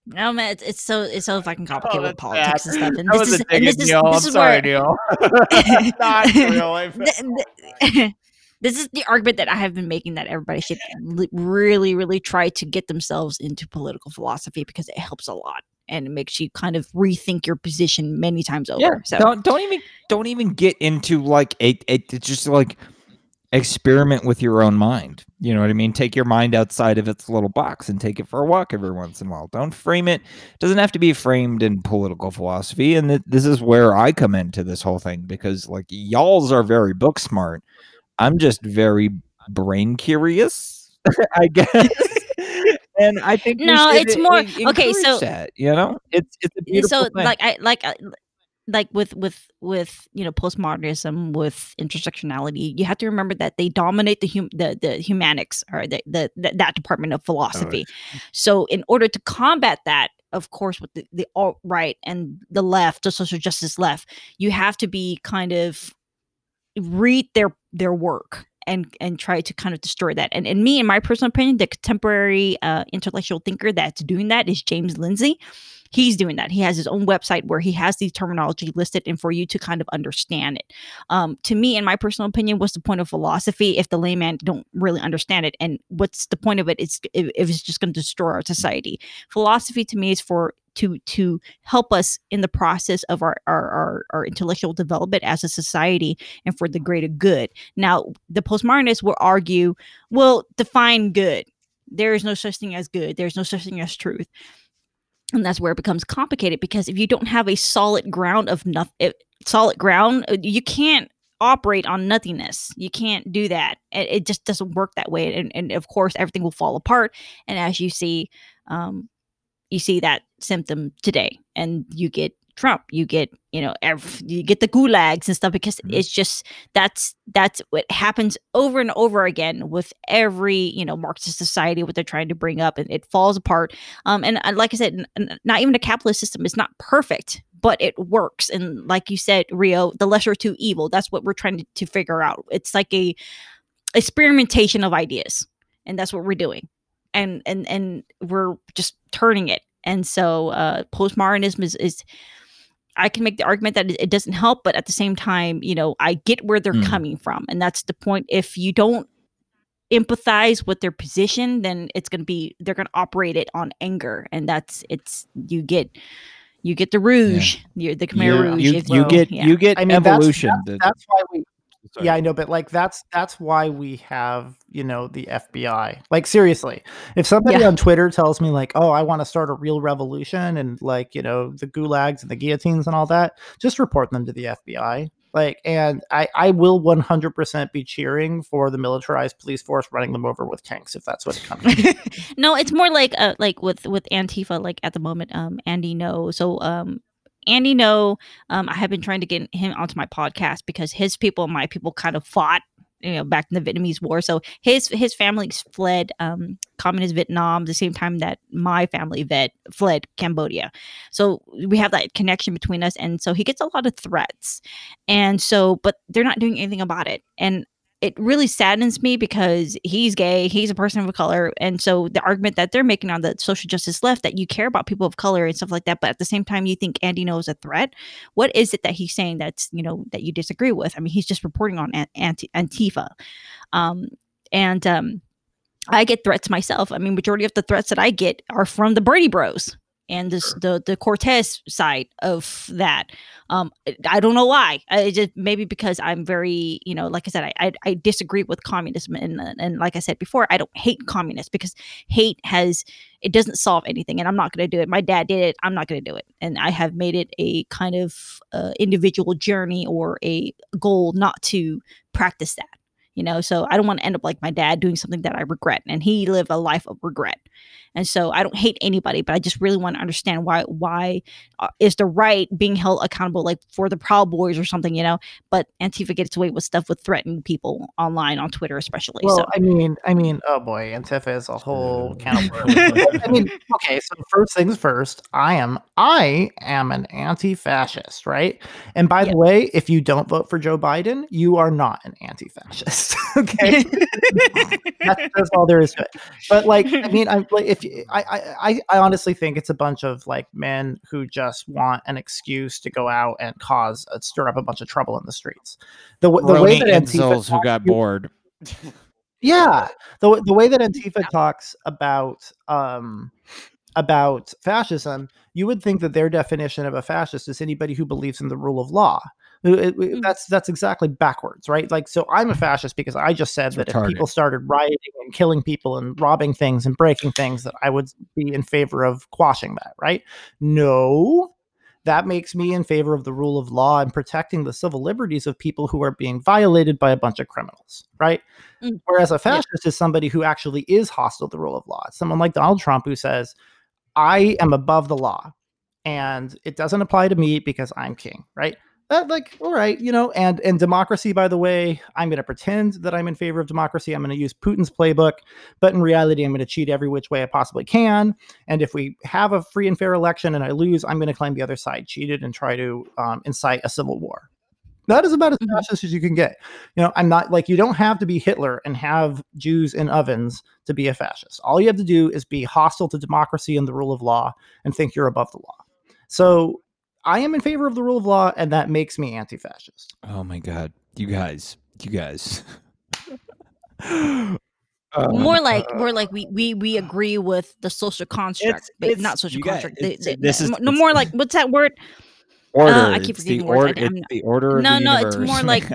S3: No man, it's, it's so it's so fucking oh, complicated oh, with politics bad. and stuff. And
S1: that this is, and this is, Neil. This I'm is sorry, where,
S3: Neil. this is the argument that I have been making that everybody should really, really try to get themselves into political philosophy because it helps a lot and it makes you kind of rethink your position many times over. Yeah, so
S1: don't don't even don't even get into like a, a it's just like experiment with your own mind. You know what I mean? Take your mind outside of its little box and take it for a walk every once in a while. Don't frame it. it doesn't have to be framed in political philosophy. And th- this is where I come into this whole thing because like y'all's are very book smart. I'm just very brain curious, I guess and I think
S3: no, it's more okay. So
S1: that, you know, it's it's a beautiful so
S3: thing. like I like like with with with you know postmodernism with intersectionality you have to remember that they dominate the hum the the humanics or the, the, the that department of oh, philosophy oh, so in order to combat that of course with the, the alt right and the left the social justice left you have to be kind of read their their work and and try to kind of destroy that. And in me, in my personal opinion, the contemporary uh, intellectual thinker that's doing that is James Lindsay. He's doing that. He has his own website where he has the terminology listed and for you to kind of understand it. Um, to me, in my personal opinion, what's the point of philosophy if the layman don't really understand it? And what's the point of it? It's if it's just going to destroy our society. Philosophy to me is for to to help us in the process of our, our our our intellectual development as a society and for the greater good. Now, the postmodernists will argue, well, define good. There is no such thing as good. There's no such thing as truth and that's where it becomes complicated because if you don't have a solid ground of nothing eh, solid ground uh, you can't operate on nothingness you can't do that it, it just doesn't work that way and, and of course everything will fall apart and as you see um, you see that symptom today and you get Trump. You get, you know, every, you get the gulags and stuff because mm-hmm. it's just that's that's what happens over and over again with every you know Marxist society what they're trying to bring up and it falls apart. Um, and, and like I said, n- not even a capitalist system is not perfect, but it works. And like you said, Rio, the lesser two evil. That's what we're trying to, to figure out. It's like a experimentation of ideas, and that's what we're doing. And and and we're just turning it and so uh, postmodernism is, is I can make the argument that it doesn't help, but at the same time, you know, I get where they're mm. coming from. And that's the point. If you don't empathize with their position, then it's going to be, they're going to operate it on anger. And that's, it's, you get, you get the rouge, yeah. the Khmer yeah. Rouge.
S1: You, you get, yeah. you get I mean, evolution.
S2: That's, that's, that's why we, Sorry. Yeah, I know, but like that's that's why we have you know the FBI. Like seriously, if somebody yeah. on Twitter tells me like, "Oh, I want to start a real revolution," and like you know the gulags and the guillotines and all that, just report them to the FBI. Like, and I I will one hundred percent be cheering for the militarized police force running them over with tanks if that's what what's coming.
S3: no, it's more like uh like with with Antifa. Like at the moment, um, Andy Ngo. So um, Andy Ngo, um, I have been trying to get him onto my podcast because his people and my people kind of fought you know back in the Vietnamese War. So his his family fled um, communist Vietnam the same time that my family vet fled Cambodia. So we have that connection between us, and so he gets a lot of threats, and so but they're not doing anything about it. And it really saddens me because he's gay, he's a person of color, and so the argument that they're making on the social justice left that you care about people of color and stuff like that, but at the same time you think Andy Ngo's a threat. What is it that he's saying that's you know that you disagree with? I mean, he's just reporting on anti- Antifa, um, and um, I get threats myself. I mean, majority of the threats that I get are from the Bernie Bros and this, the the Cortez side of that. Um, I don't know why. I just maybe because I'm very, you know, like I said, I I, I disagree with communism, and and like I said before, I don't hate communists because hate has it doesn't solve anything, and I'm not going to do it. My dad did it. I'm not going to do it, and I have made it a kind of uh, individual journey or a goal not to practice that you know so i don't want to end up like my dad doing something that i regret and he lived a life of regret and so I don't hate anybody, but I just really want to understand why why uh, is the right being held accountable like for the Proud Boys or something, you know? But Antifa gets away with stuff with threatening people online on Twitter, especially.
S2: Well,
S3: so.
S2: I mean, I mean, oh boy, Antifa is a whole can of. I mean, okay, so first things first, I am I am an anti-fascist, right? And by yep. the way, if you don't vote for Joe Biden, you are not an anti-fascist. okay, that's, that's all there is to it. But like, I mean, I'm like, if I, I I honestly think it's a bunch of like men who just want an excuse to go out and cause uh, stir up a bunch of trouble in the streets.
S1: The the way that Antifa who got bored.
S2: Yeah, the the way that Antifa talks about um about fascism, you would think that their definition of a fascist is anybody who believes in the rule of law. It, it, mm. that's that's exactly backwards, right? Like, so I'm a mm. fascist because I just said it's that retarded. if people started rioting and killing people and robbing things and breaking things, that I would be in favor of quashing that, right? No, that makes me in favor of the rule of law and protecting the civil liberties of people who are being violated by a bunch of criminals, right? Mm. Whereas a fascist yeah. is somebody who actually is hostile to the rule of law. It's someone like Donald Trump who says, I am above the law and it doesn't apply to me because I'm king, right? That like all right you know and and democracy by the way i'm going to pretend that i'm in favor of democracy. I'm going to use putin's playbook but in reality i'm going to cheat every which way i possibly can. And if we have a free and fair election and i lose i'm going to claim the other side cheated and try to um, incite a civil war. That is about as mm-hmm. fascist as you can get. You know i'm not like you don't have to be hitler and have jews in ovens to be a fascist. All you have to do is be hostile to democracy and the rule of law and think you're above the law. So I am in favor of the rule of law, and that makes me anti-fascist.
S1: Oh my god, you guys, you guys. Uh,
S3: more like more like we we we agree with the social construct,
S1: It's- it's-
S3: not social
S1: you got-
S3: construct. The,
S1: it's-
S3: the-
S1: this is-
S3: no more like what's that word?
S1: order.
S3: Uh, I keep
S1: it's the
S3: forgetting words. I-
S1: order.
S3: I'm
S1: It's the order of
S3: No,
S1: the
S3: no, it's more like-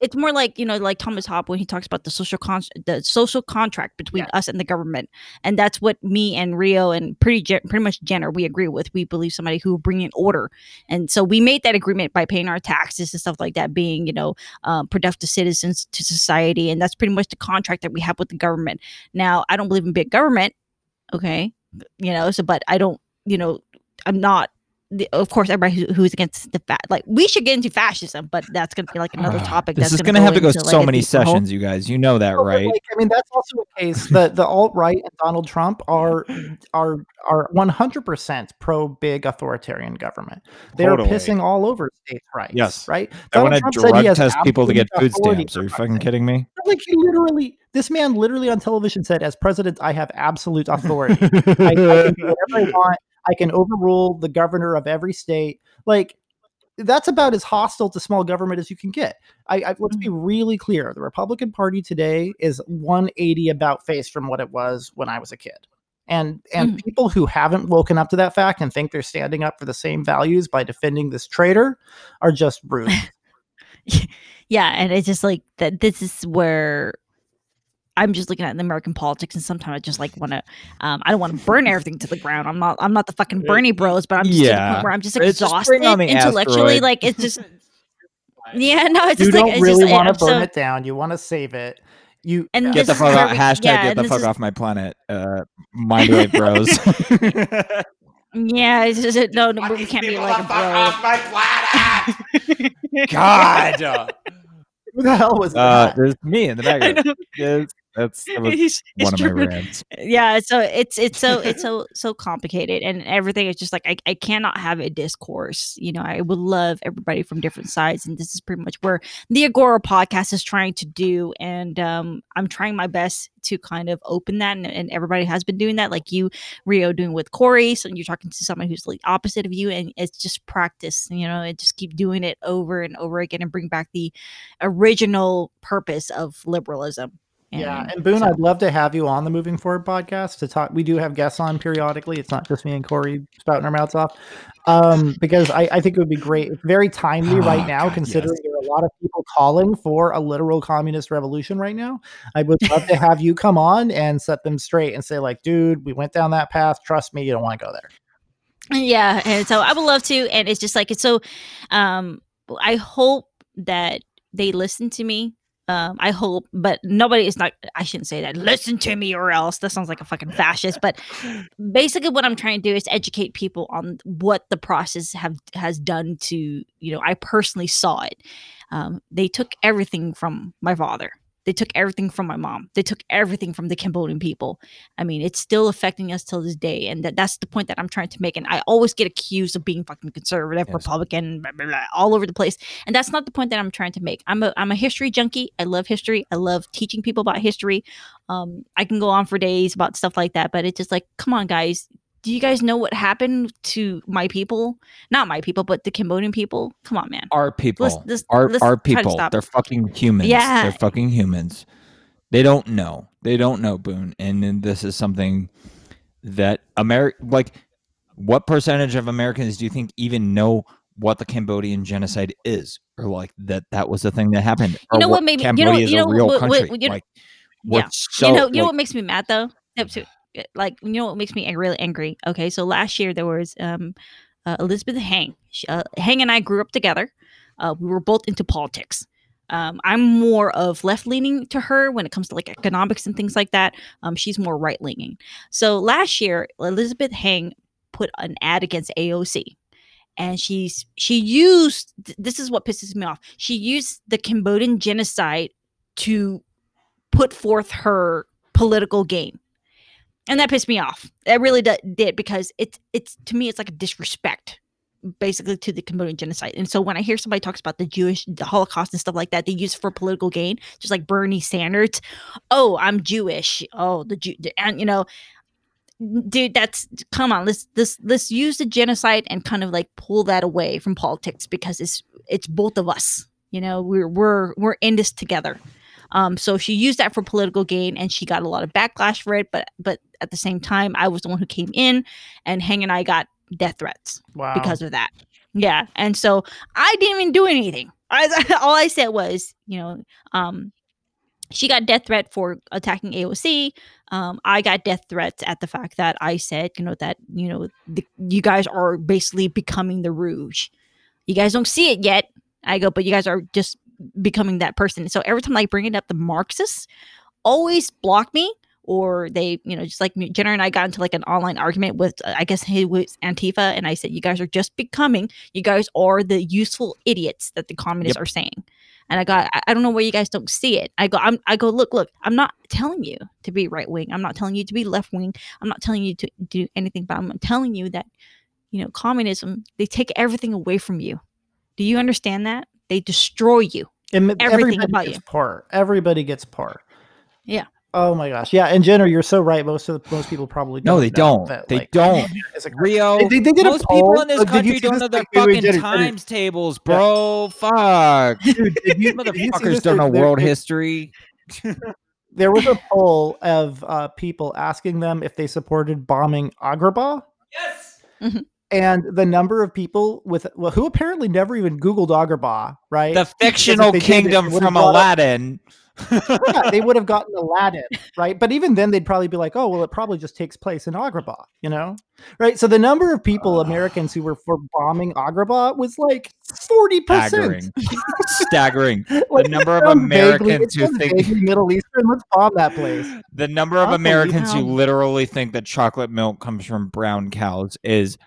S3: It's more like you know, like Thomas Hobbes when he talks about the social con- the social contract between
S2: Yeah.
S3: us and the government, and that's what me and Rio and pretty gen- pretty much Jenner we agree with. We believe somebody who will bring in order, and so we made that agreement by paying our taxes and stuff like that, being you know um, productive citizens to society, and that's pretty much the contract that we have with the government. Now, I don't believe in big government, okay, you know, so but I don't, you know, I'm not. The, of course, everybody who, who's against the fat, like we should get into fascism, but that's gonna be like another ah, topic.
S1: This
S3: that's
S1: is
S3: gonna
S1: have to go
S3: into,
S1: so
S3: like,
S1: many
S3: deeper hole.
S1: sessions, you guys. You know that,
S2: Well,
S1: right?
S2: Like, I mean, that's also a case. The the alt right and Donald Trump are are are one hundred percent pro big authoritarian government. They're pissing all over states' rights.
S1: Yes.
S2: right.
S1: I want to
S2: Trump said he
S1: drug
S2: has
S1: test people to get food stamps. Are you fucking kidding me?
S2: Like he literally, this man literally on television said, "As president, I have absolute authority. I, I can do whatever I want. I can overrule the governor of every state. Like that's about as hostile to small government as you can get. I, I let's be really clear: the Republican Party today is 180 about face from what it was when I was a kid. And and
S3: Mhm.
S2: people who haven't woken up to that fact and think they're standing up for the same values by defending this traitor are just rude.
S3: yeah and it's just like that this is where i'm just looking at the american politics and sometimes i just like want to um i don't want to burn everything to the ground i'm not i'm not the fucking bernie bros but i'm just to the
S1: Yeah.
S3: point where i'm just
S1: It's just
S3: exhausted
S1: bring
S3: intellectually
S1: asteroid.
S3: like it's just yeah no it's
S2: you
S3: just
S2: don't
S3: like it's
S2: really
S3: just,
S2: want to burn
S3: so-
S2: it down. You want to save it. You
S3: And.
S1: Get the fuck
S3: where
S1: off.
S3: we-
S1: Hashtag
S3: yeah,
S1: get the fuck
S3: is-
S1: off my planet. Uh, Mindwave bros.
S3: yeah it's just no, no we can't be like a bro
S1: God. Uh,
S2: who the hell was
S1: uh,
S2: that?
S1: there's me in the background. That's that was
S3: It's- it's
S1: one of my rants.
S3: yeah so it's it's so it's so so complicated and everything is just like I, I cannot have a discourse you know i would love everybody from different sides and this is pretty much where the agora podcast is trying to do and um i'm trying my best to kind of open that and, and everybody has been doing that like you rio doing with corey so you're talking to someone who's like opposite of you and it's just practice you know and just keep doing it over and over again and bring back the original purpose of liberalism
S2: Yeah, and Boone,
S3: so-
S2: I'd love to have you on the Moving Forward podcast to talk. We do have guests on periodically. It's not just me and Corey spouting our mouths off, um, because I, I think it would be great. It's very timely right
S1: Oh,
S2: now,
S1: God,
S2: considering
S1: yes.
S2: there are a lot of people calling for a literal communist revolution right now. I would love to have you come on and set them straight and say, like, dude, we went down that path. Trust me, you don't want to go there.
S3: yeah and so i would love to and it's just like it's so um i hope that they listen to me um i hope but nobody is not i shouldn't say that. Listen to me or else. That sounds like a fucking fascist but basically what i'm trying to do is educate people on what the process have has done to you know i personally saw it. Um, they took everything from my father they took everything from my mom they took everything from the cambodian people I mean, it's still affecting us till this day, and that, that's the point that I'm trying to make. And I always get accused of being fucking conservative,
S1: Yes.
S3: Republican, blah, blah, blah, all over the place, and that's not the point that I'm trying to make. I'm a I'm a history junkie. I love history. I love teaching people about history. Um, I can go on for days about stuff like that, but it's just like, come on, guys. Do you guys know what happened to my people? Not my people, but the Cambodian people. Come on, man.
S1: Our people.
S3: Let's- let's-
S1: our
S3: let's
S1: our people. They're fucking humans.
S3: Yeah.
S1: They're fucking humans. They don't know. They don't know, Boone. And then this is something that America like what percentage of Americans do you think even know what the Cambodian genocide is? Or like that that was the thing that happened.
S3: You know what, maybe- you
S1: Cambodia
S3: know-
S1: is
S3: you
S1: a real
S3: what- what-
S1: country.
S3: you know-
S1: like
S3: yeah.
S1: so
S3: you know, you know what makes me mad though? Like, you know what makes me really angry? Okay, so last year there was um, uh, Elizabeth Heng. She, uh, Heng and I grew up together. Uh, we were both into politics. Um, I'm more of left leaning to her when it comes to like economics and things like that. Um, she's more right leaning. So last year, Elizabeth Heng put an ad against AOC. And she's she used th- this is what pisses me off. She used the Cambodian genocide to put forth her political game and that pissed me off. It really d- did because it's it's to me it's like a disrespect basically to the cambodian genocide. And so when i hear somebody talks about the jewish the holocaust and stuff like that they use it for political gain just like bernie sanders. Oh i'm jewish. Oh the jew and you know dude that's come on let's let's let's use the genocide and kind of like pull that away from politics because it's it's both of us you know? We're we're we're in this together Um, so she used that for political gain, and she got a lot of backlash for it. But but at the same time, I was the one who came in, and Heng and I got death threats
S2: Wow.
S3: because of that. Yeah, and so I didn't even do anything. I, all I said was, you know, um, she got death threat for attacking AOC. Um, I got death threats at the fact that I said, you know, that you know, the, you guys are basically becoming the Rouge. You guys don't see it yet. I go, but you guys are just becoming that person. So every time I bring it up, the Marxists always block me or they, you know, just like Jenner and I got into like an online argument with, uh, I guess he was Antifa, and I said, you guys are just becoming, you guys are the useful idiots that the communists are saying. And I got, I- don't know where you guys don't see it. I go, I'm, I go, look, look, I'm not telling you to be right wing. I'm not telling you to be left wing. I'm not telling you to do anything, but I'm telling you that, you know, communism, they take everything away from you. Do you understand that? They destroy you.
S2: And
S3: everything
S2: everybody
S3: about
S2: gets
S3: you.
S2: part. Everybody gets part.
S3: Yeah.
S2: Oh my gosh. Yeah. And Jenner, you're so right. Most of the, most people probably
S1: No,
S2: don't
S1: they
S2: know
S1: don't.
S2: that,
S1: They
S2: like,
S1: don't.
S2: it's a-
S1: Rio,
S2: They- they did a
S1: most
S2: poll.
S1: people in this
S2: Oh,
S1: country don't
S2: this
S1: know their?
S2: Wait, wait,
S1: fucking
S2: Jenny, Jenny.
S1: times tables, bro. Fuck.
S2: Dude, you, did you see
S1: Motherfuckers don't know world history.
S2: There was a poll of uh, people asking them if they supported bombing Agrabah.
S1: Yes.
S3: Mhm.
S2: And the number of people with well, who apparently never even Googled Agrabah, right?
S1: The fictional kingdom from
S2: brought up-
S1: Aladdin.
S2: Yeah, they would have gotten Aladdin, right? But even then, they'd probably be like, "Oh, well, it probably just takes place in Agrabah," you know, right? So the number of people,
S1: Ah.
S2: Americans, who were for bombing Agrabah was like forty
S1: Staggering.
S2: percent.
S1: Staggering. The number of Americans who think
S2: Middle Eastern, let's bomb that place.
S1: the number of Americans who literally think that chocolate milk comes from brown cows is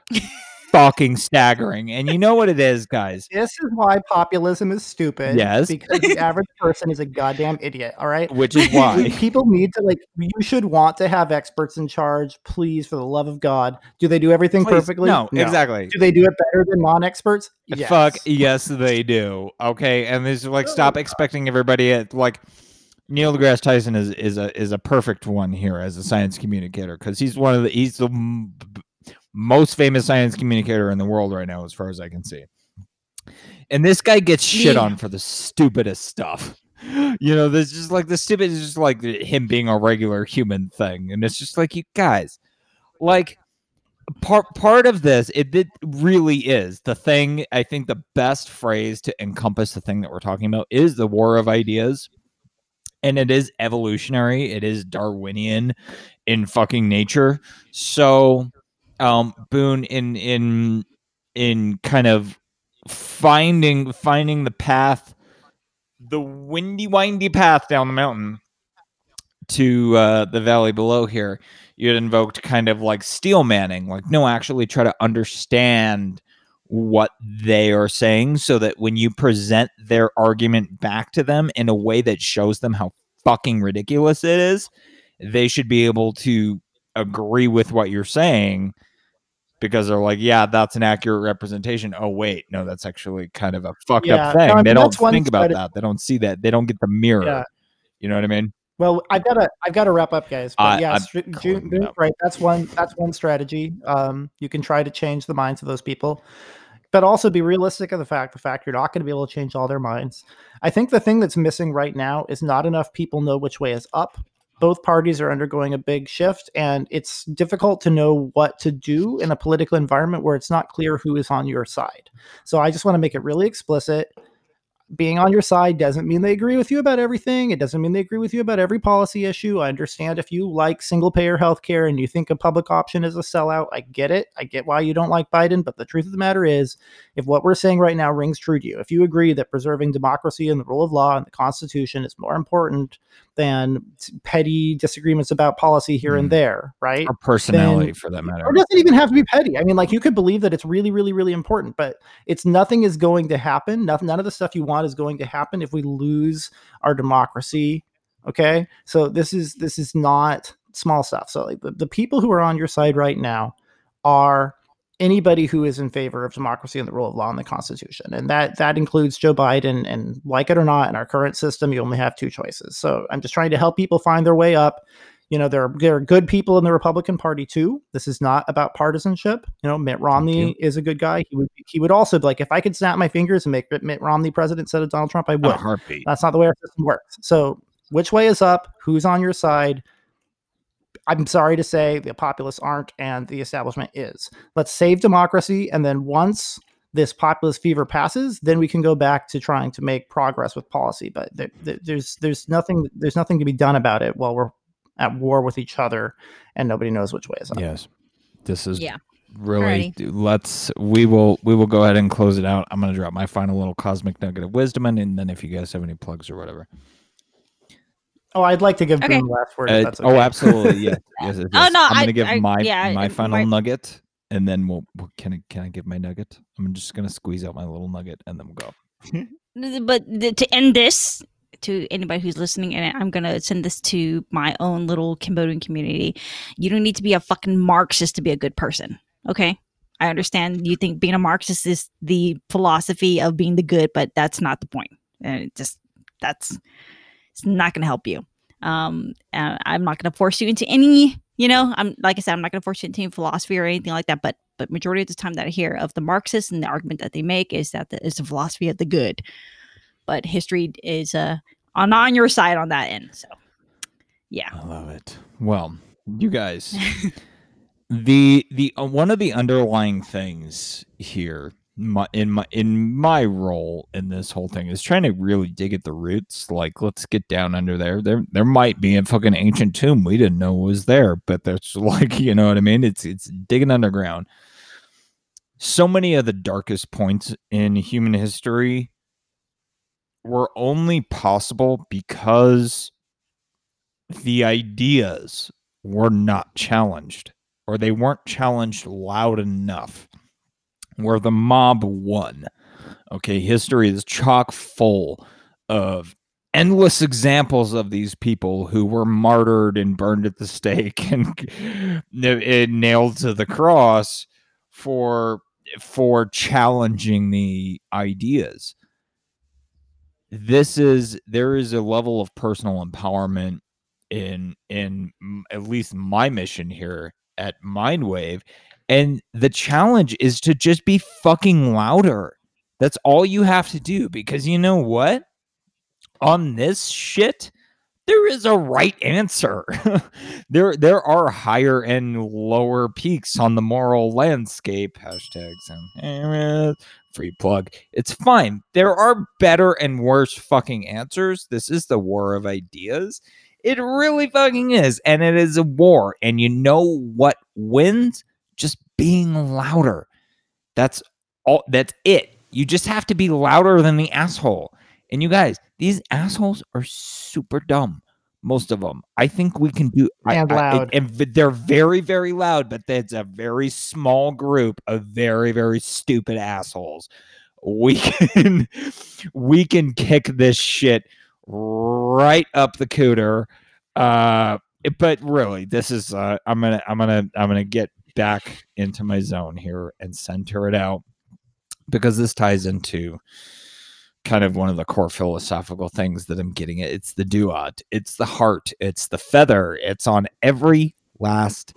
S1: fucking staggering. And you know what it is, guys?
S2: This is why populism is stupid.
S1: Yes.
S2: because the average person is a goddamn idiot. All right.
S1: Which is why.
S2: people need to like you should want to have experts in charge please for the love of god do they do everything
S1: Please,
S2: perfectly
S1: No, exactly.
S2: do they do it better than non-experts yes.
S1: Fuck yes, they do. Okay, and there's like oh, stop expecting everybody at like Neil deGrasse Tyson is is a is a perfect one here as a science communicator because he's one of the he's the most famous science communicator in the world right now, as far as I can see. And this guy gets shit
S3: Yeah.
S1: on for the stupidest stuff. You know, there's just like the stupid is just like him being a regular human thing, and it's just like you guys, like part part of this it, it really is the thing i think the best phrase to encompass the thing that we're talking about is the war of ideas and it is evolutionary it is darwinian in fucking nature so um boone in in in kind of finding finding the path the windy windy path down the mountain to uh, the valley below here, you had invoked kind of like steel manning, like no, actually try to understand what they are saying, so that when you present their argument back to them in a way that shows them how fucking ridiculous it is, they should be able to agree with what you're saying because they're like, yeah, that's an accurate representation. Oh wait, no, that's actually kind of a fucked
S2: Yeah,
S1: up
S2: no,
S1: thing. They
S2: mean,
S1: don't think about that. They don't see that. They don't get the mirror.
S2: Yeah.
S1: You know what I mean?
S2: well i've got to i've got to wrap up guys but
S1: I-
S2: yeah June- right that's one that's one strategy um you can try to change the minds of those people but also be realistic of the fact the fact you're not going to be able to change all their minds i think the thing that's missing right now is not enough people know which way is up both parties are undergoing a big shift and it's difficult to know what to do in a political environment where it's not clear who is on your side so i just want to make it really explicit being on your side doesn't mean they agree with you about everything. It doesn't mean they agree with you about every policy issue. I understand if you like single payer healthcare and you think a public option is a sellout. I get it. I get why you don't like Biden. But the truth of the matter is, if what we're saying right now rings true to you, if you agree that preserving democracy and the rule of law and the Constitution is more important than petty disagreements about policy here
S1: Mm.
S2: and there, right?
S1: Or personality for that matter.
S2: Or doesn't even have to be petty. I mean, like you could believe that it's really, really, really important, but it's nothing is going to happen. Nothing, none of the stuff you want is going to happen if we lose our democracy. Okay, so this is this is not small stuff. So like the, the people who are on your side right now are anybody who is in favor of democracy and the rule of law and the Constitution, and that that includes Joe Biden. And like it or not, in our current system, you only have two choices. So I'm just trying to help people find their way up. You know there are, there are good people in the republican party too. This is not about partisanship. You know mitt romney is a good guy. He would he would also be like if i could snap my fingers and make mitt romney president instead of donald trump I would. that's not the way our system works. So which way is up, who's on your side. I'm sorry to say the populace aren't and the establishment is. Let's save democracy. And then once this populist fever passes, then we can go back to trying to make progress with policy. But there, there, there's there's nothing there's nothing to be done about it while we're at war with each other and nobody knows which way is up.
S1: Yes. This is
S3: Yeah.
S1: really let's we will we will go ahead and close it out. I'm gonna drop my final little cosmic nugget of wisdom and, and then if you guys have any plugs or whatever.
S2: Oh, I'd like to give
S3: Okay.
S2: Boone the last word. if
S1: Uh,
S2: that's
S1: Oh,
S2: okay.
S1: absolutely. Yes. yes, yes,
S3: Oh, no,
S1: I'm gonna
S3: I-
S1: give
S3: I-
S1: my
S3: yeah,
S1: my final
S3: my-
S1: nugget and then we'll, we'll can I can I give my nugget? I'm just gonna squeeze out my little nugget and then we'll go.
S3: but th- to end this to anybody who's listening and i'm gonna send this to my own little cambodian community you don't need to be a fucking marxist to be a good person okay i understand you think being a marxist is the philosophy of being the good but that's not the point. point and it just that's it's not gonna help you. Um uh, i'm not gonna force you into any you know i'm like i said i'm not gonna force you into any philosophy or anything like that but but majority of the time that i hear of the marxists and the argument that they make is that the, it's the philosophy of the good. But history is uh on on your side on that end so yeah.
S1: I love it. Well, you guys, the the uh, one of the underlying things here my, in my in my role in this whole thing is trying to really dig at the roots. Like, let's get down under there. There there might be a fucking ancient tomb we didn't know was there, but that's like you know what I mean. It's it's digging underground. So many of the darkest points in human history were only possible because the ideas were not challenged or they weren't challenged loud enough where the mob won. Okay history is chock full of endless examples of these people who were martyred and burned at the stake and, and nailed to the cross for for challenging the ideas. This is there is a level of personal empowerment in in at least my mission here at Mindwave and the challenge is to just be fucking louder. That's all you have to do because you know what? On this shit there is a right answer. there there are higher and lower peaks on the moral landscape. Hashtag some free plug. It's fine. There are better and worse fucking answers. This is the war of ideas. It really fucking is. And it is a war. And you know what wins? Just being louder. That's all that's it. You just have to be louder than the asshole. And you guys, these assholes are super dumb. Most of them. I think we can do
S2: And
S1: I-
S2: loud.
S1: and they're very, very loud, but that's a very small group of very, very stupid assholes. We can we can kick this shit right up the cooter. Uh but really, this is uh I'm gonna I'm gonna I'm gonna get back into my zone here and center it out because this ties into kind of one of the core philosophical things that I'm getting at. It's the duat, it's the heart, it's the feather, it's on every last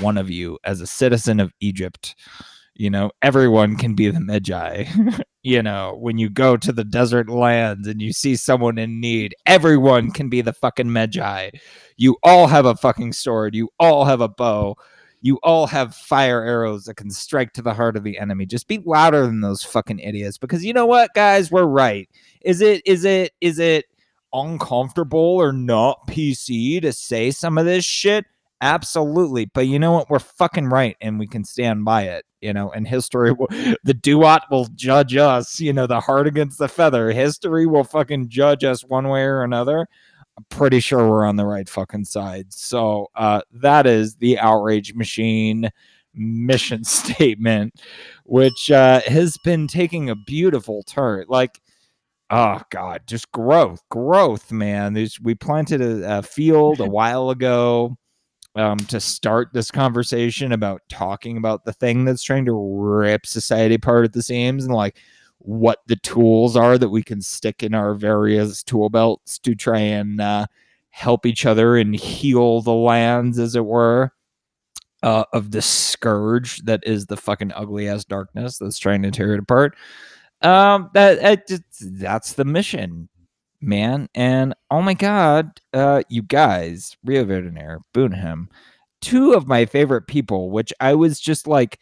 S1: one of you as a citizen of Egypt. You know, everyone can be the Magi. you know, when you go to the desert lands and you see someone in need, everyone can be the fucking Magi. You all have a fucking sword, you all have a bow. You all have fire arrows that can strike to the heart of the enemy. Just be louder than those fucking idiots because you know what, guys, we're right. Is it is it is it uncomfortable or not PC to say some of this shit? Absolutely. But you know what? We're fucking right and we can stand by it, you know, and history will the duat will judge us, you know, the heart against the feather. History will fucking judge us one way or another. I'm pretty sure we're on the right fucking side. So uh that is the outrage machine mission statement, which uh has been taking a beautiful turn. Like Oh God, just growth, growth, man. There's we planted a, a field a while ago um, to start this conversation about talking about the thing that's trying to rip society apart at the seams and like what the tools are that we can stick in our various tool belts to try and uh, help each other and heal the lands, as it were, uh, of the scourge that is the fucking ugly ass darkness that's trying to tear it apart um that, that that's the mission man. And oh my god, uh, you guys, Rio Verdener, Boonham, two of my favorite people, which I was just like,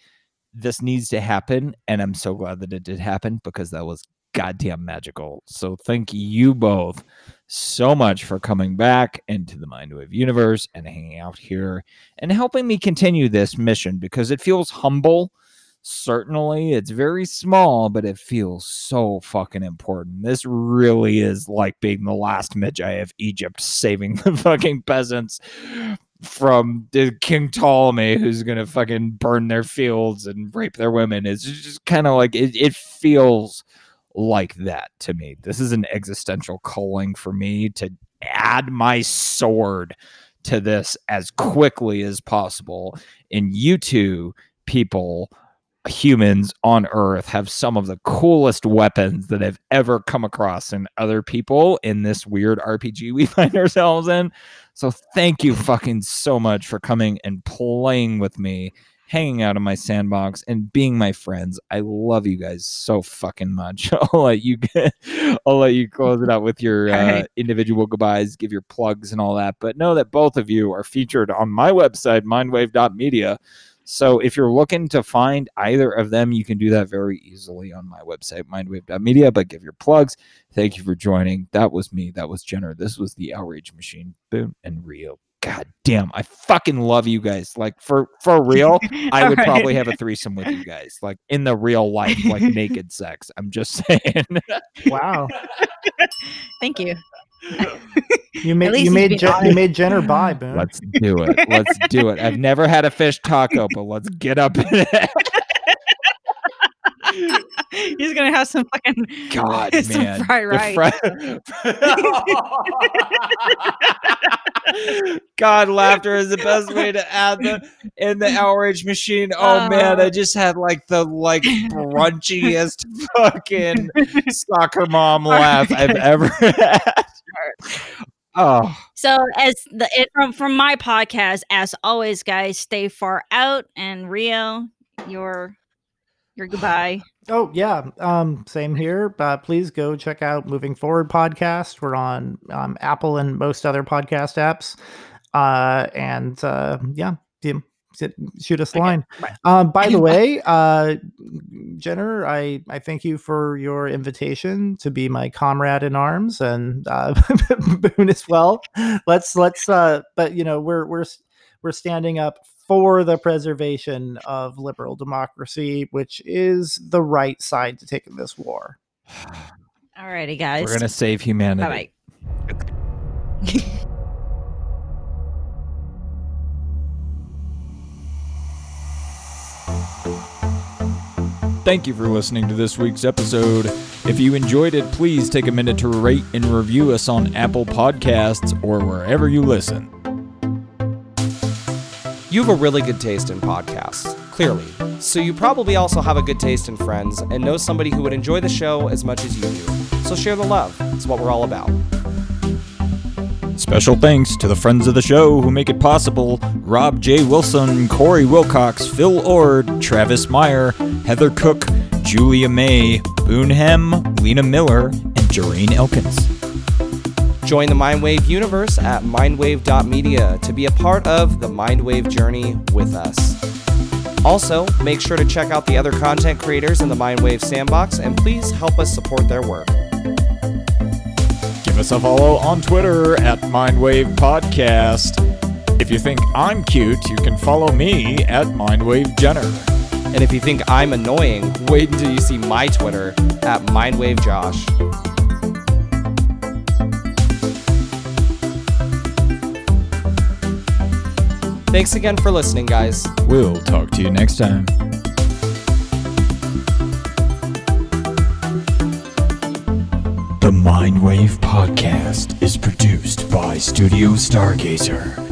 S1: this needs to happen, and I'm so glad that it did happen because that was goddamn magical. So thank you both so much for coming back into the Mindwave universe and hanging out here and helping me continue this mission because it feels humble. Certainly, it's very small, but it feels so fucking important. This really is like being the last Magi of Egypt saving the fucking peasants from the King Ptolemy who's gonna fucking burn their fields and rape their women. It's just kind of like it, it feels like that to me. This is an existential calling for me to add my sword to this as quickly as possible. And you two people, humans on Earth, have some of the coolest weapons that I've ever come across in other people in this weird RPG we find ourselves in. So thank you fucking so much for coming and playing with me hanging out in my sandbox and being my friends. I love you guys so fucking much. I'll let you get, I'll let you close it out with your uh, individual goodbyes, give your plugs and all that. But know that both of you are featured on my website, mindwave.media. So if you're looking to find either of them, you can do that very easily on my website, mindwave.media. But give your plugs. Thank you for joining. That was me. That was Jenner. This was the Outrage Machine. Boom and Rio god damn, I fucking love you guys. Like for for real, I would right. probably have a threesome with you guys, like in the real life, like naked sex. I'm just saying.
S2: wow.
S3: Thank you.
S2: You made you made Je- you made Jenner buy, boom.
S1: Let's do it. Let's do it. I've never had a fish taco, but let's get up in it.
S3: He's gonna have some fucking
S1: God, some man.
S3: fried rice. Fri-
S1: God, laughter is the best way to add the in the outrage machine. Oh uh, man, I just had like the like brunchiest fucking soccer mom laugh I've ever had. Oh.
S3: So as the it, from from my podcast, as always, guys, stay far out and Rio, your your goodbye.
S2: Oh yeah, um, same here. Uh, please go check out Moving Forward podcast. We're on um, Apple and most other podcast apps. Uh, and uh, yeah, shoot us okay. line. Um, by the way, uh, Jenner, I, I thank you for your invitation to be my comrade in arms, and uh, Boone as well. Let's let's. Uh, but you know, we're we're we're standing up for the preservation of liberal democracy, which is the right side to take in this war.
S3: All righty, guys.
S1: We're gonna save humanity.
S3: Bye
S1: Thank you for listening to this week's episode. If you enjoyed it, please take a minute to rate and review us on Apple Podcasts or wherever you listen.
S4: You have a really good taste in podcasts, clearly. So you probably also have a good taste in friends and know somebody who would enjoy the show as much as you do. So share the love. It's what we're all about.
S1: Special thanks to the friends of the show who make it possible Rob J. Wilson, Corey Wilcox, Phil Ord, Travis Meyer, Heather Cook, Julia May, Boonhem, Lena Miller, and Jareen Elkins.
S4: Join the Mindwave universe at mindwave.media to be a part of the Mindwave journey with us. Also, make sure to check out the other content creators in the Mindwave sandbox and please help us support their work.
S1: Give us a follow on Twitter at Mindwave Podcast. If you think I'm cute, you can follow me at Mindwave Jenner.
S4: And if you think I'm annoying, wait until you see my Twitter at Mindwave Josh. Thanks again for listening, guys.
S1: We'll talk to you next time. The Mindwave Podcast is produced by Studio Stargazer.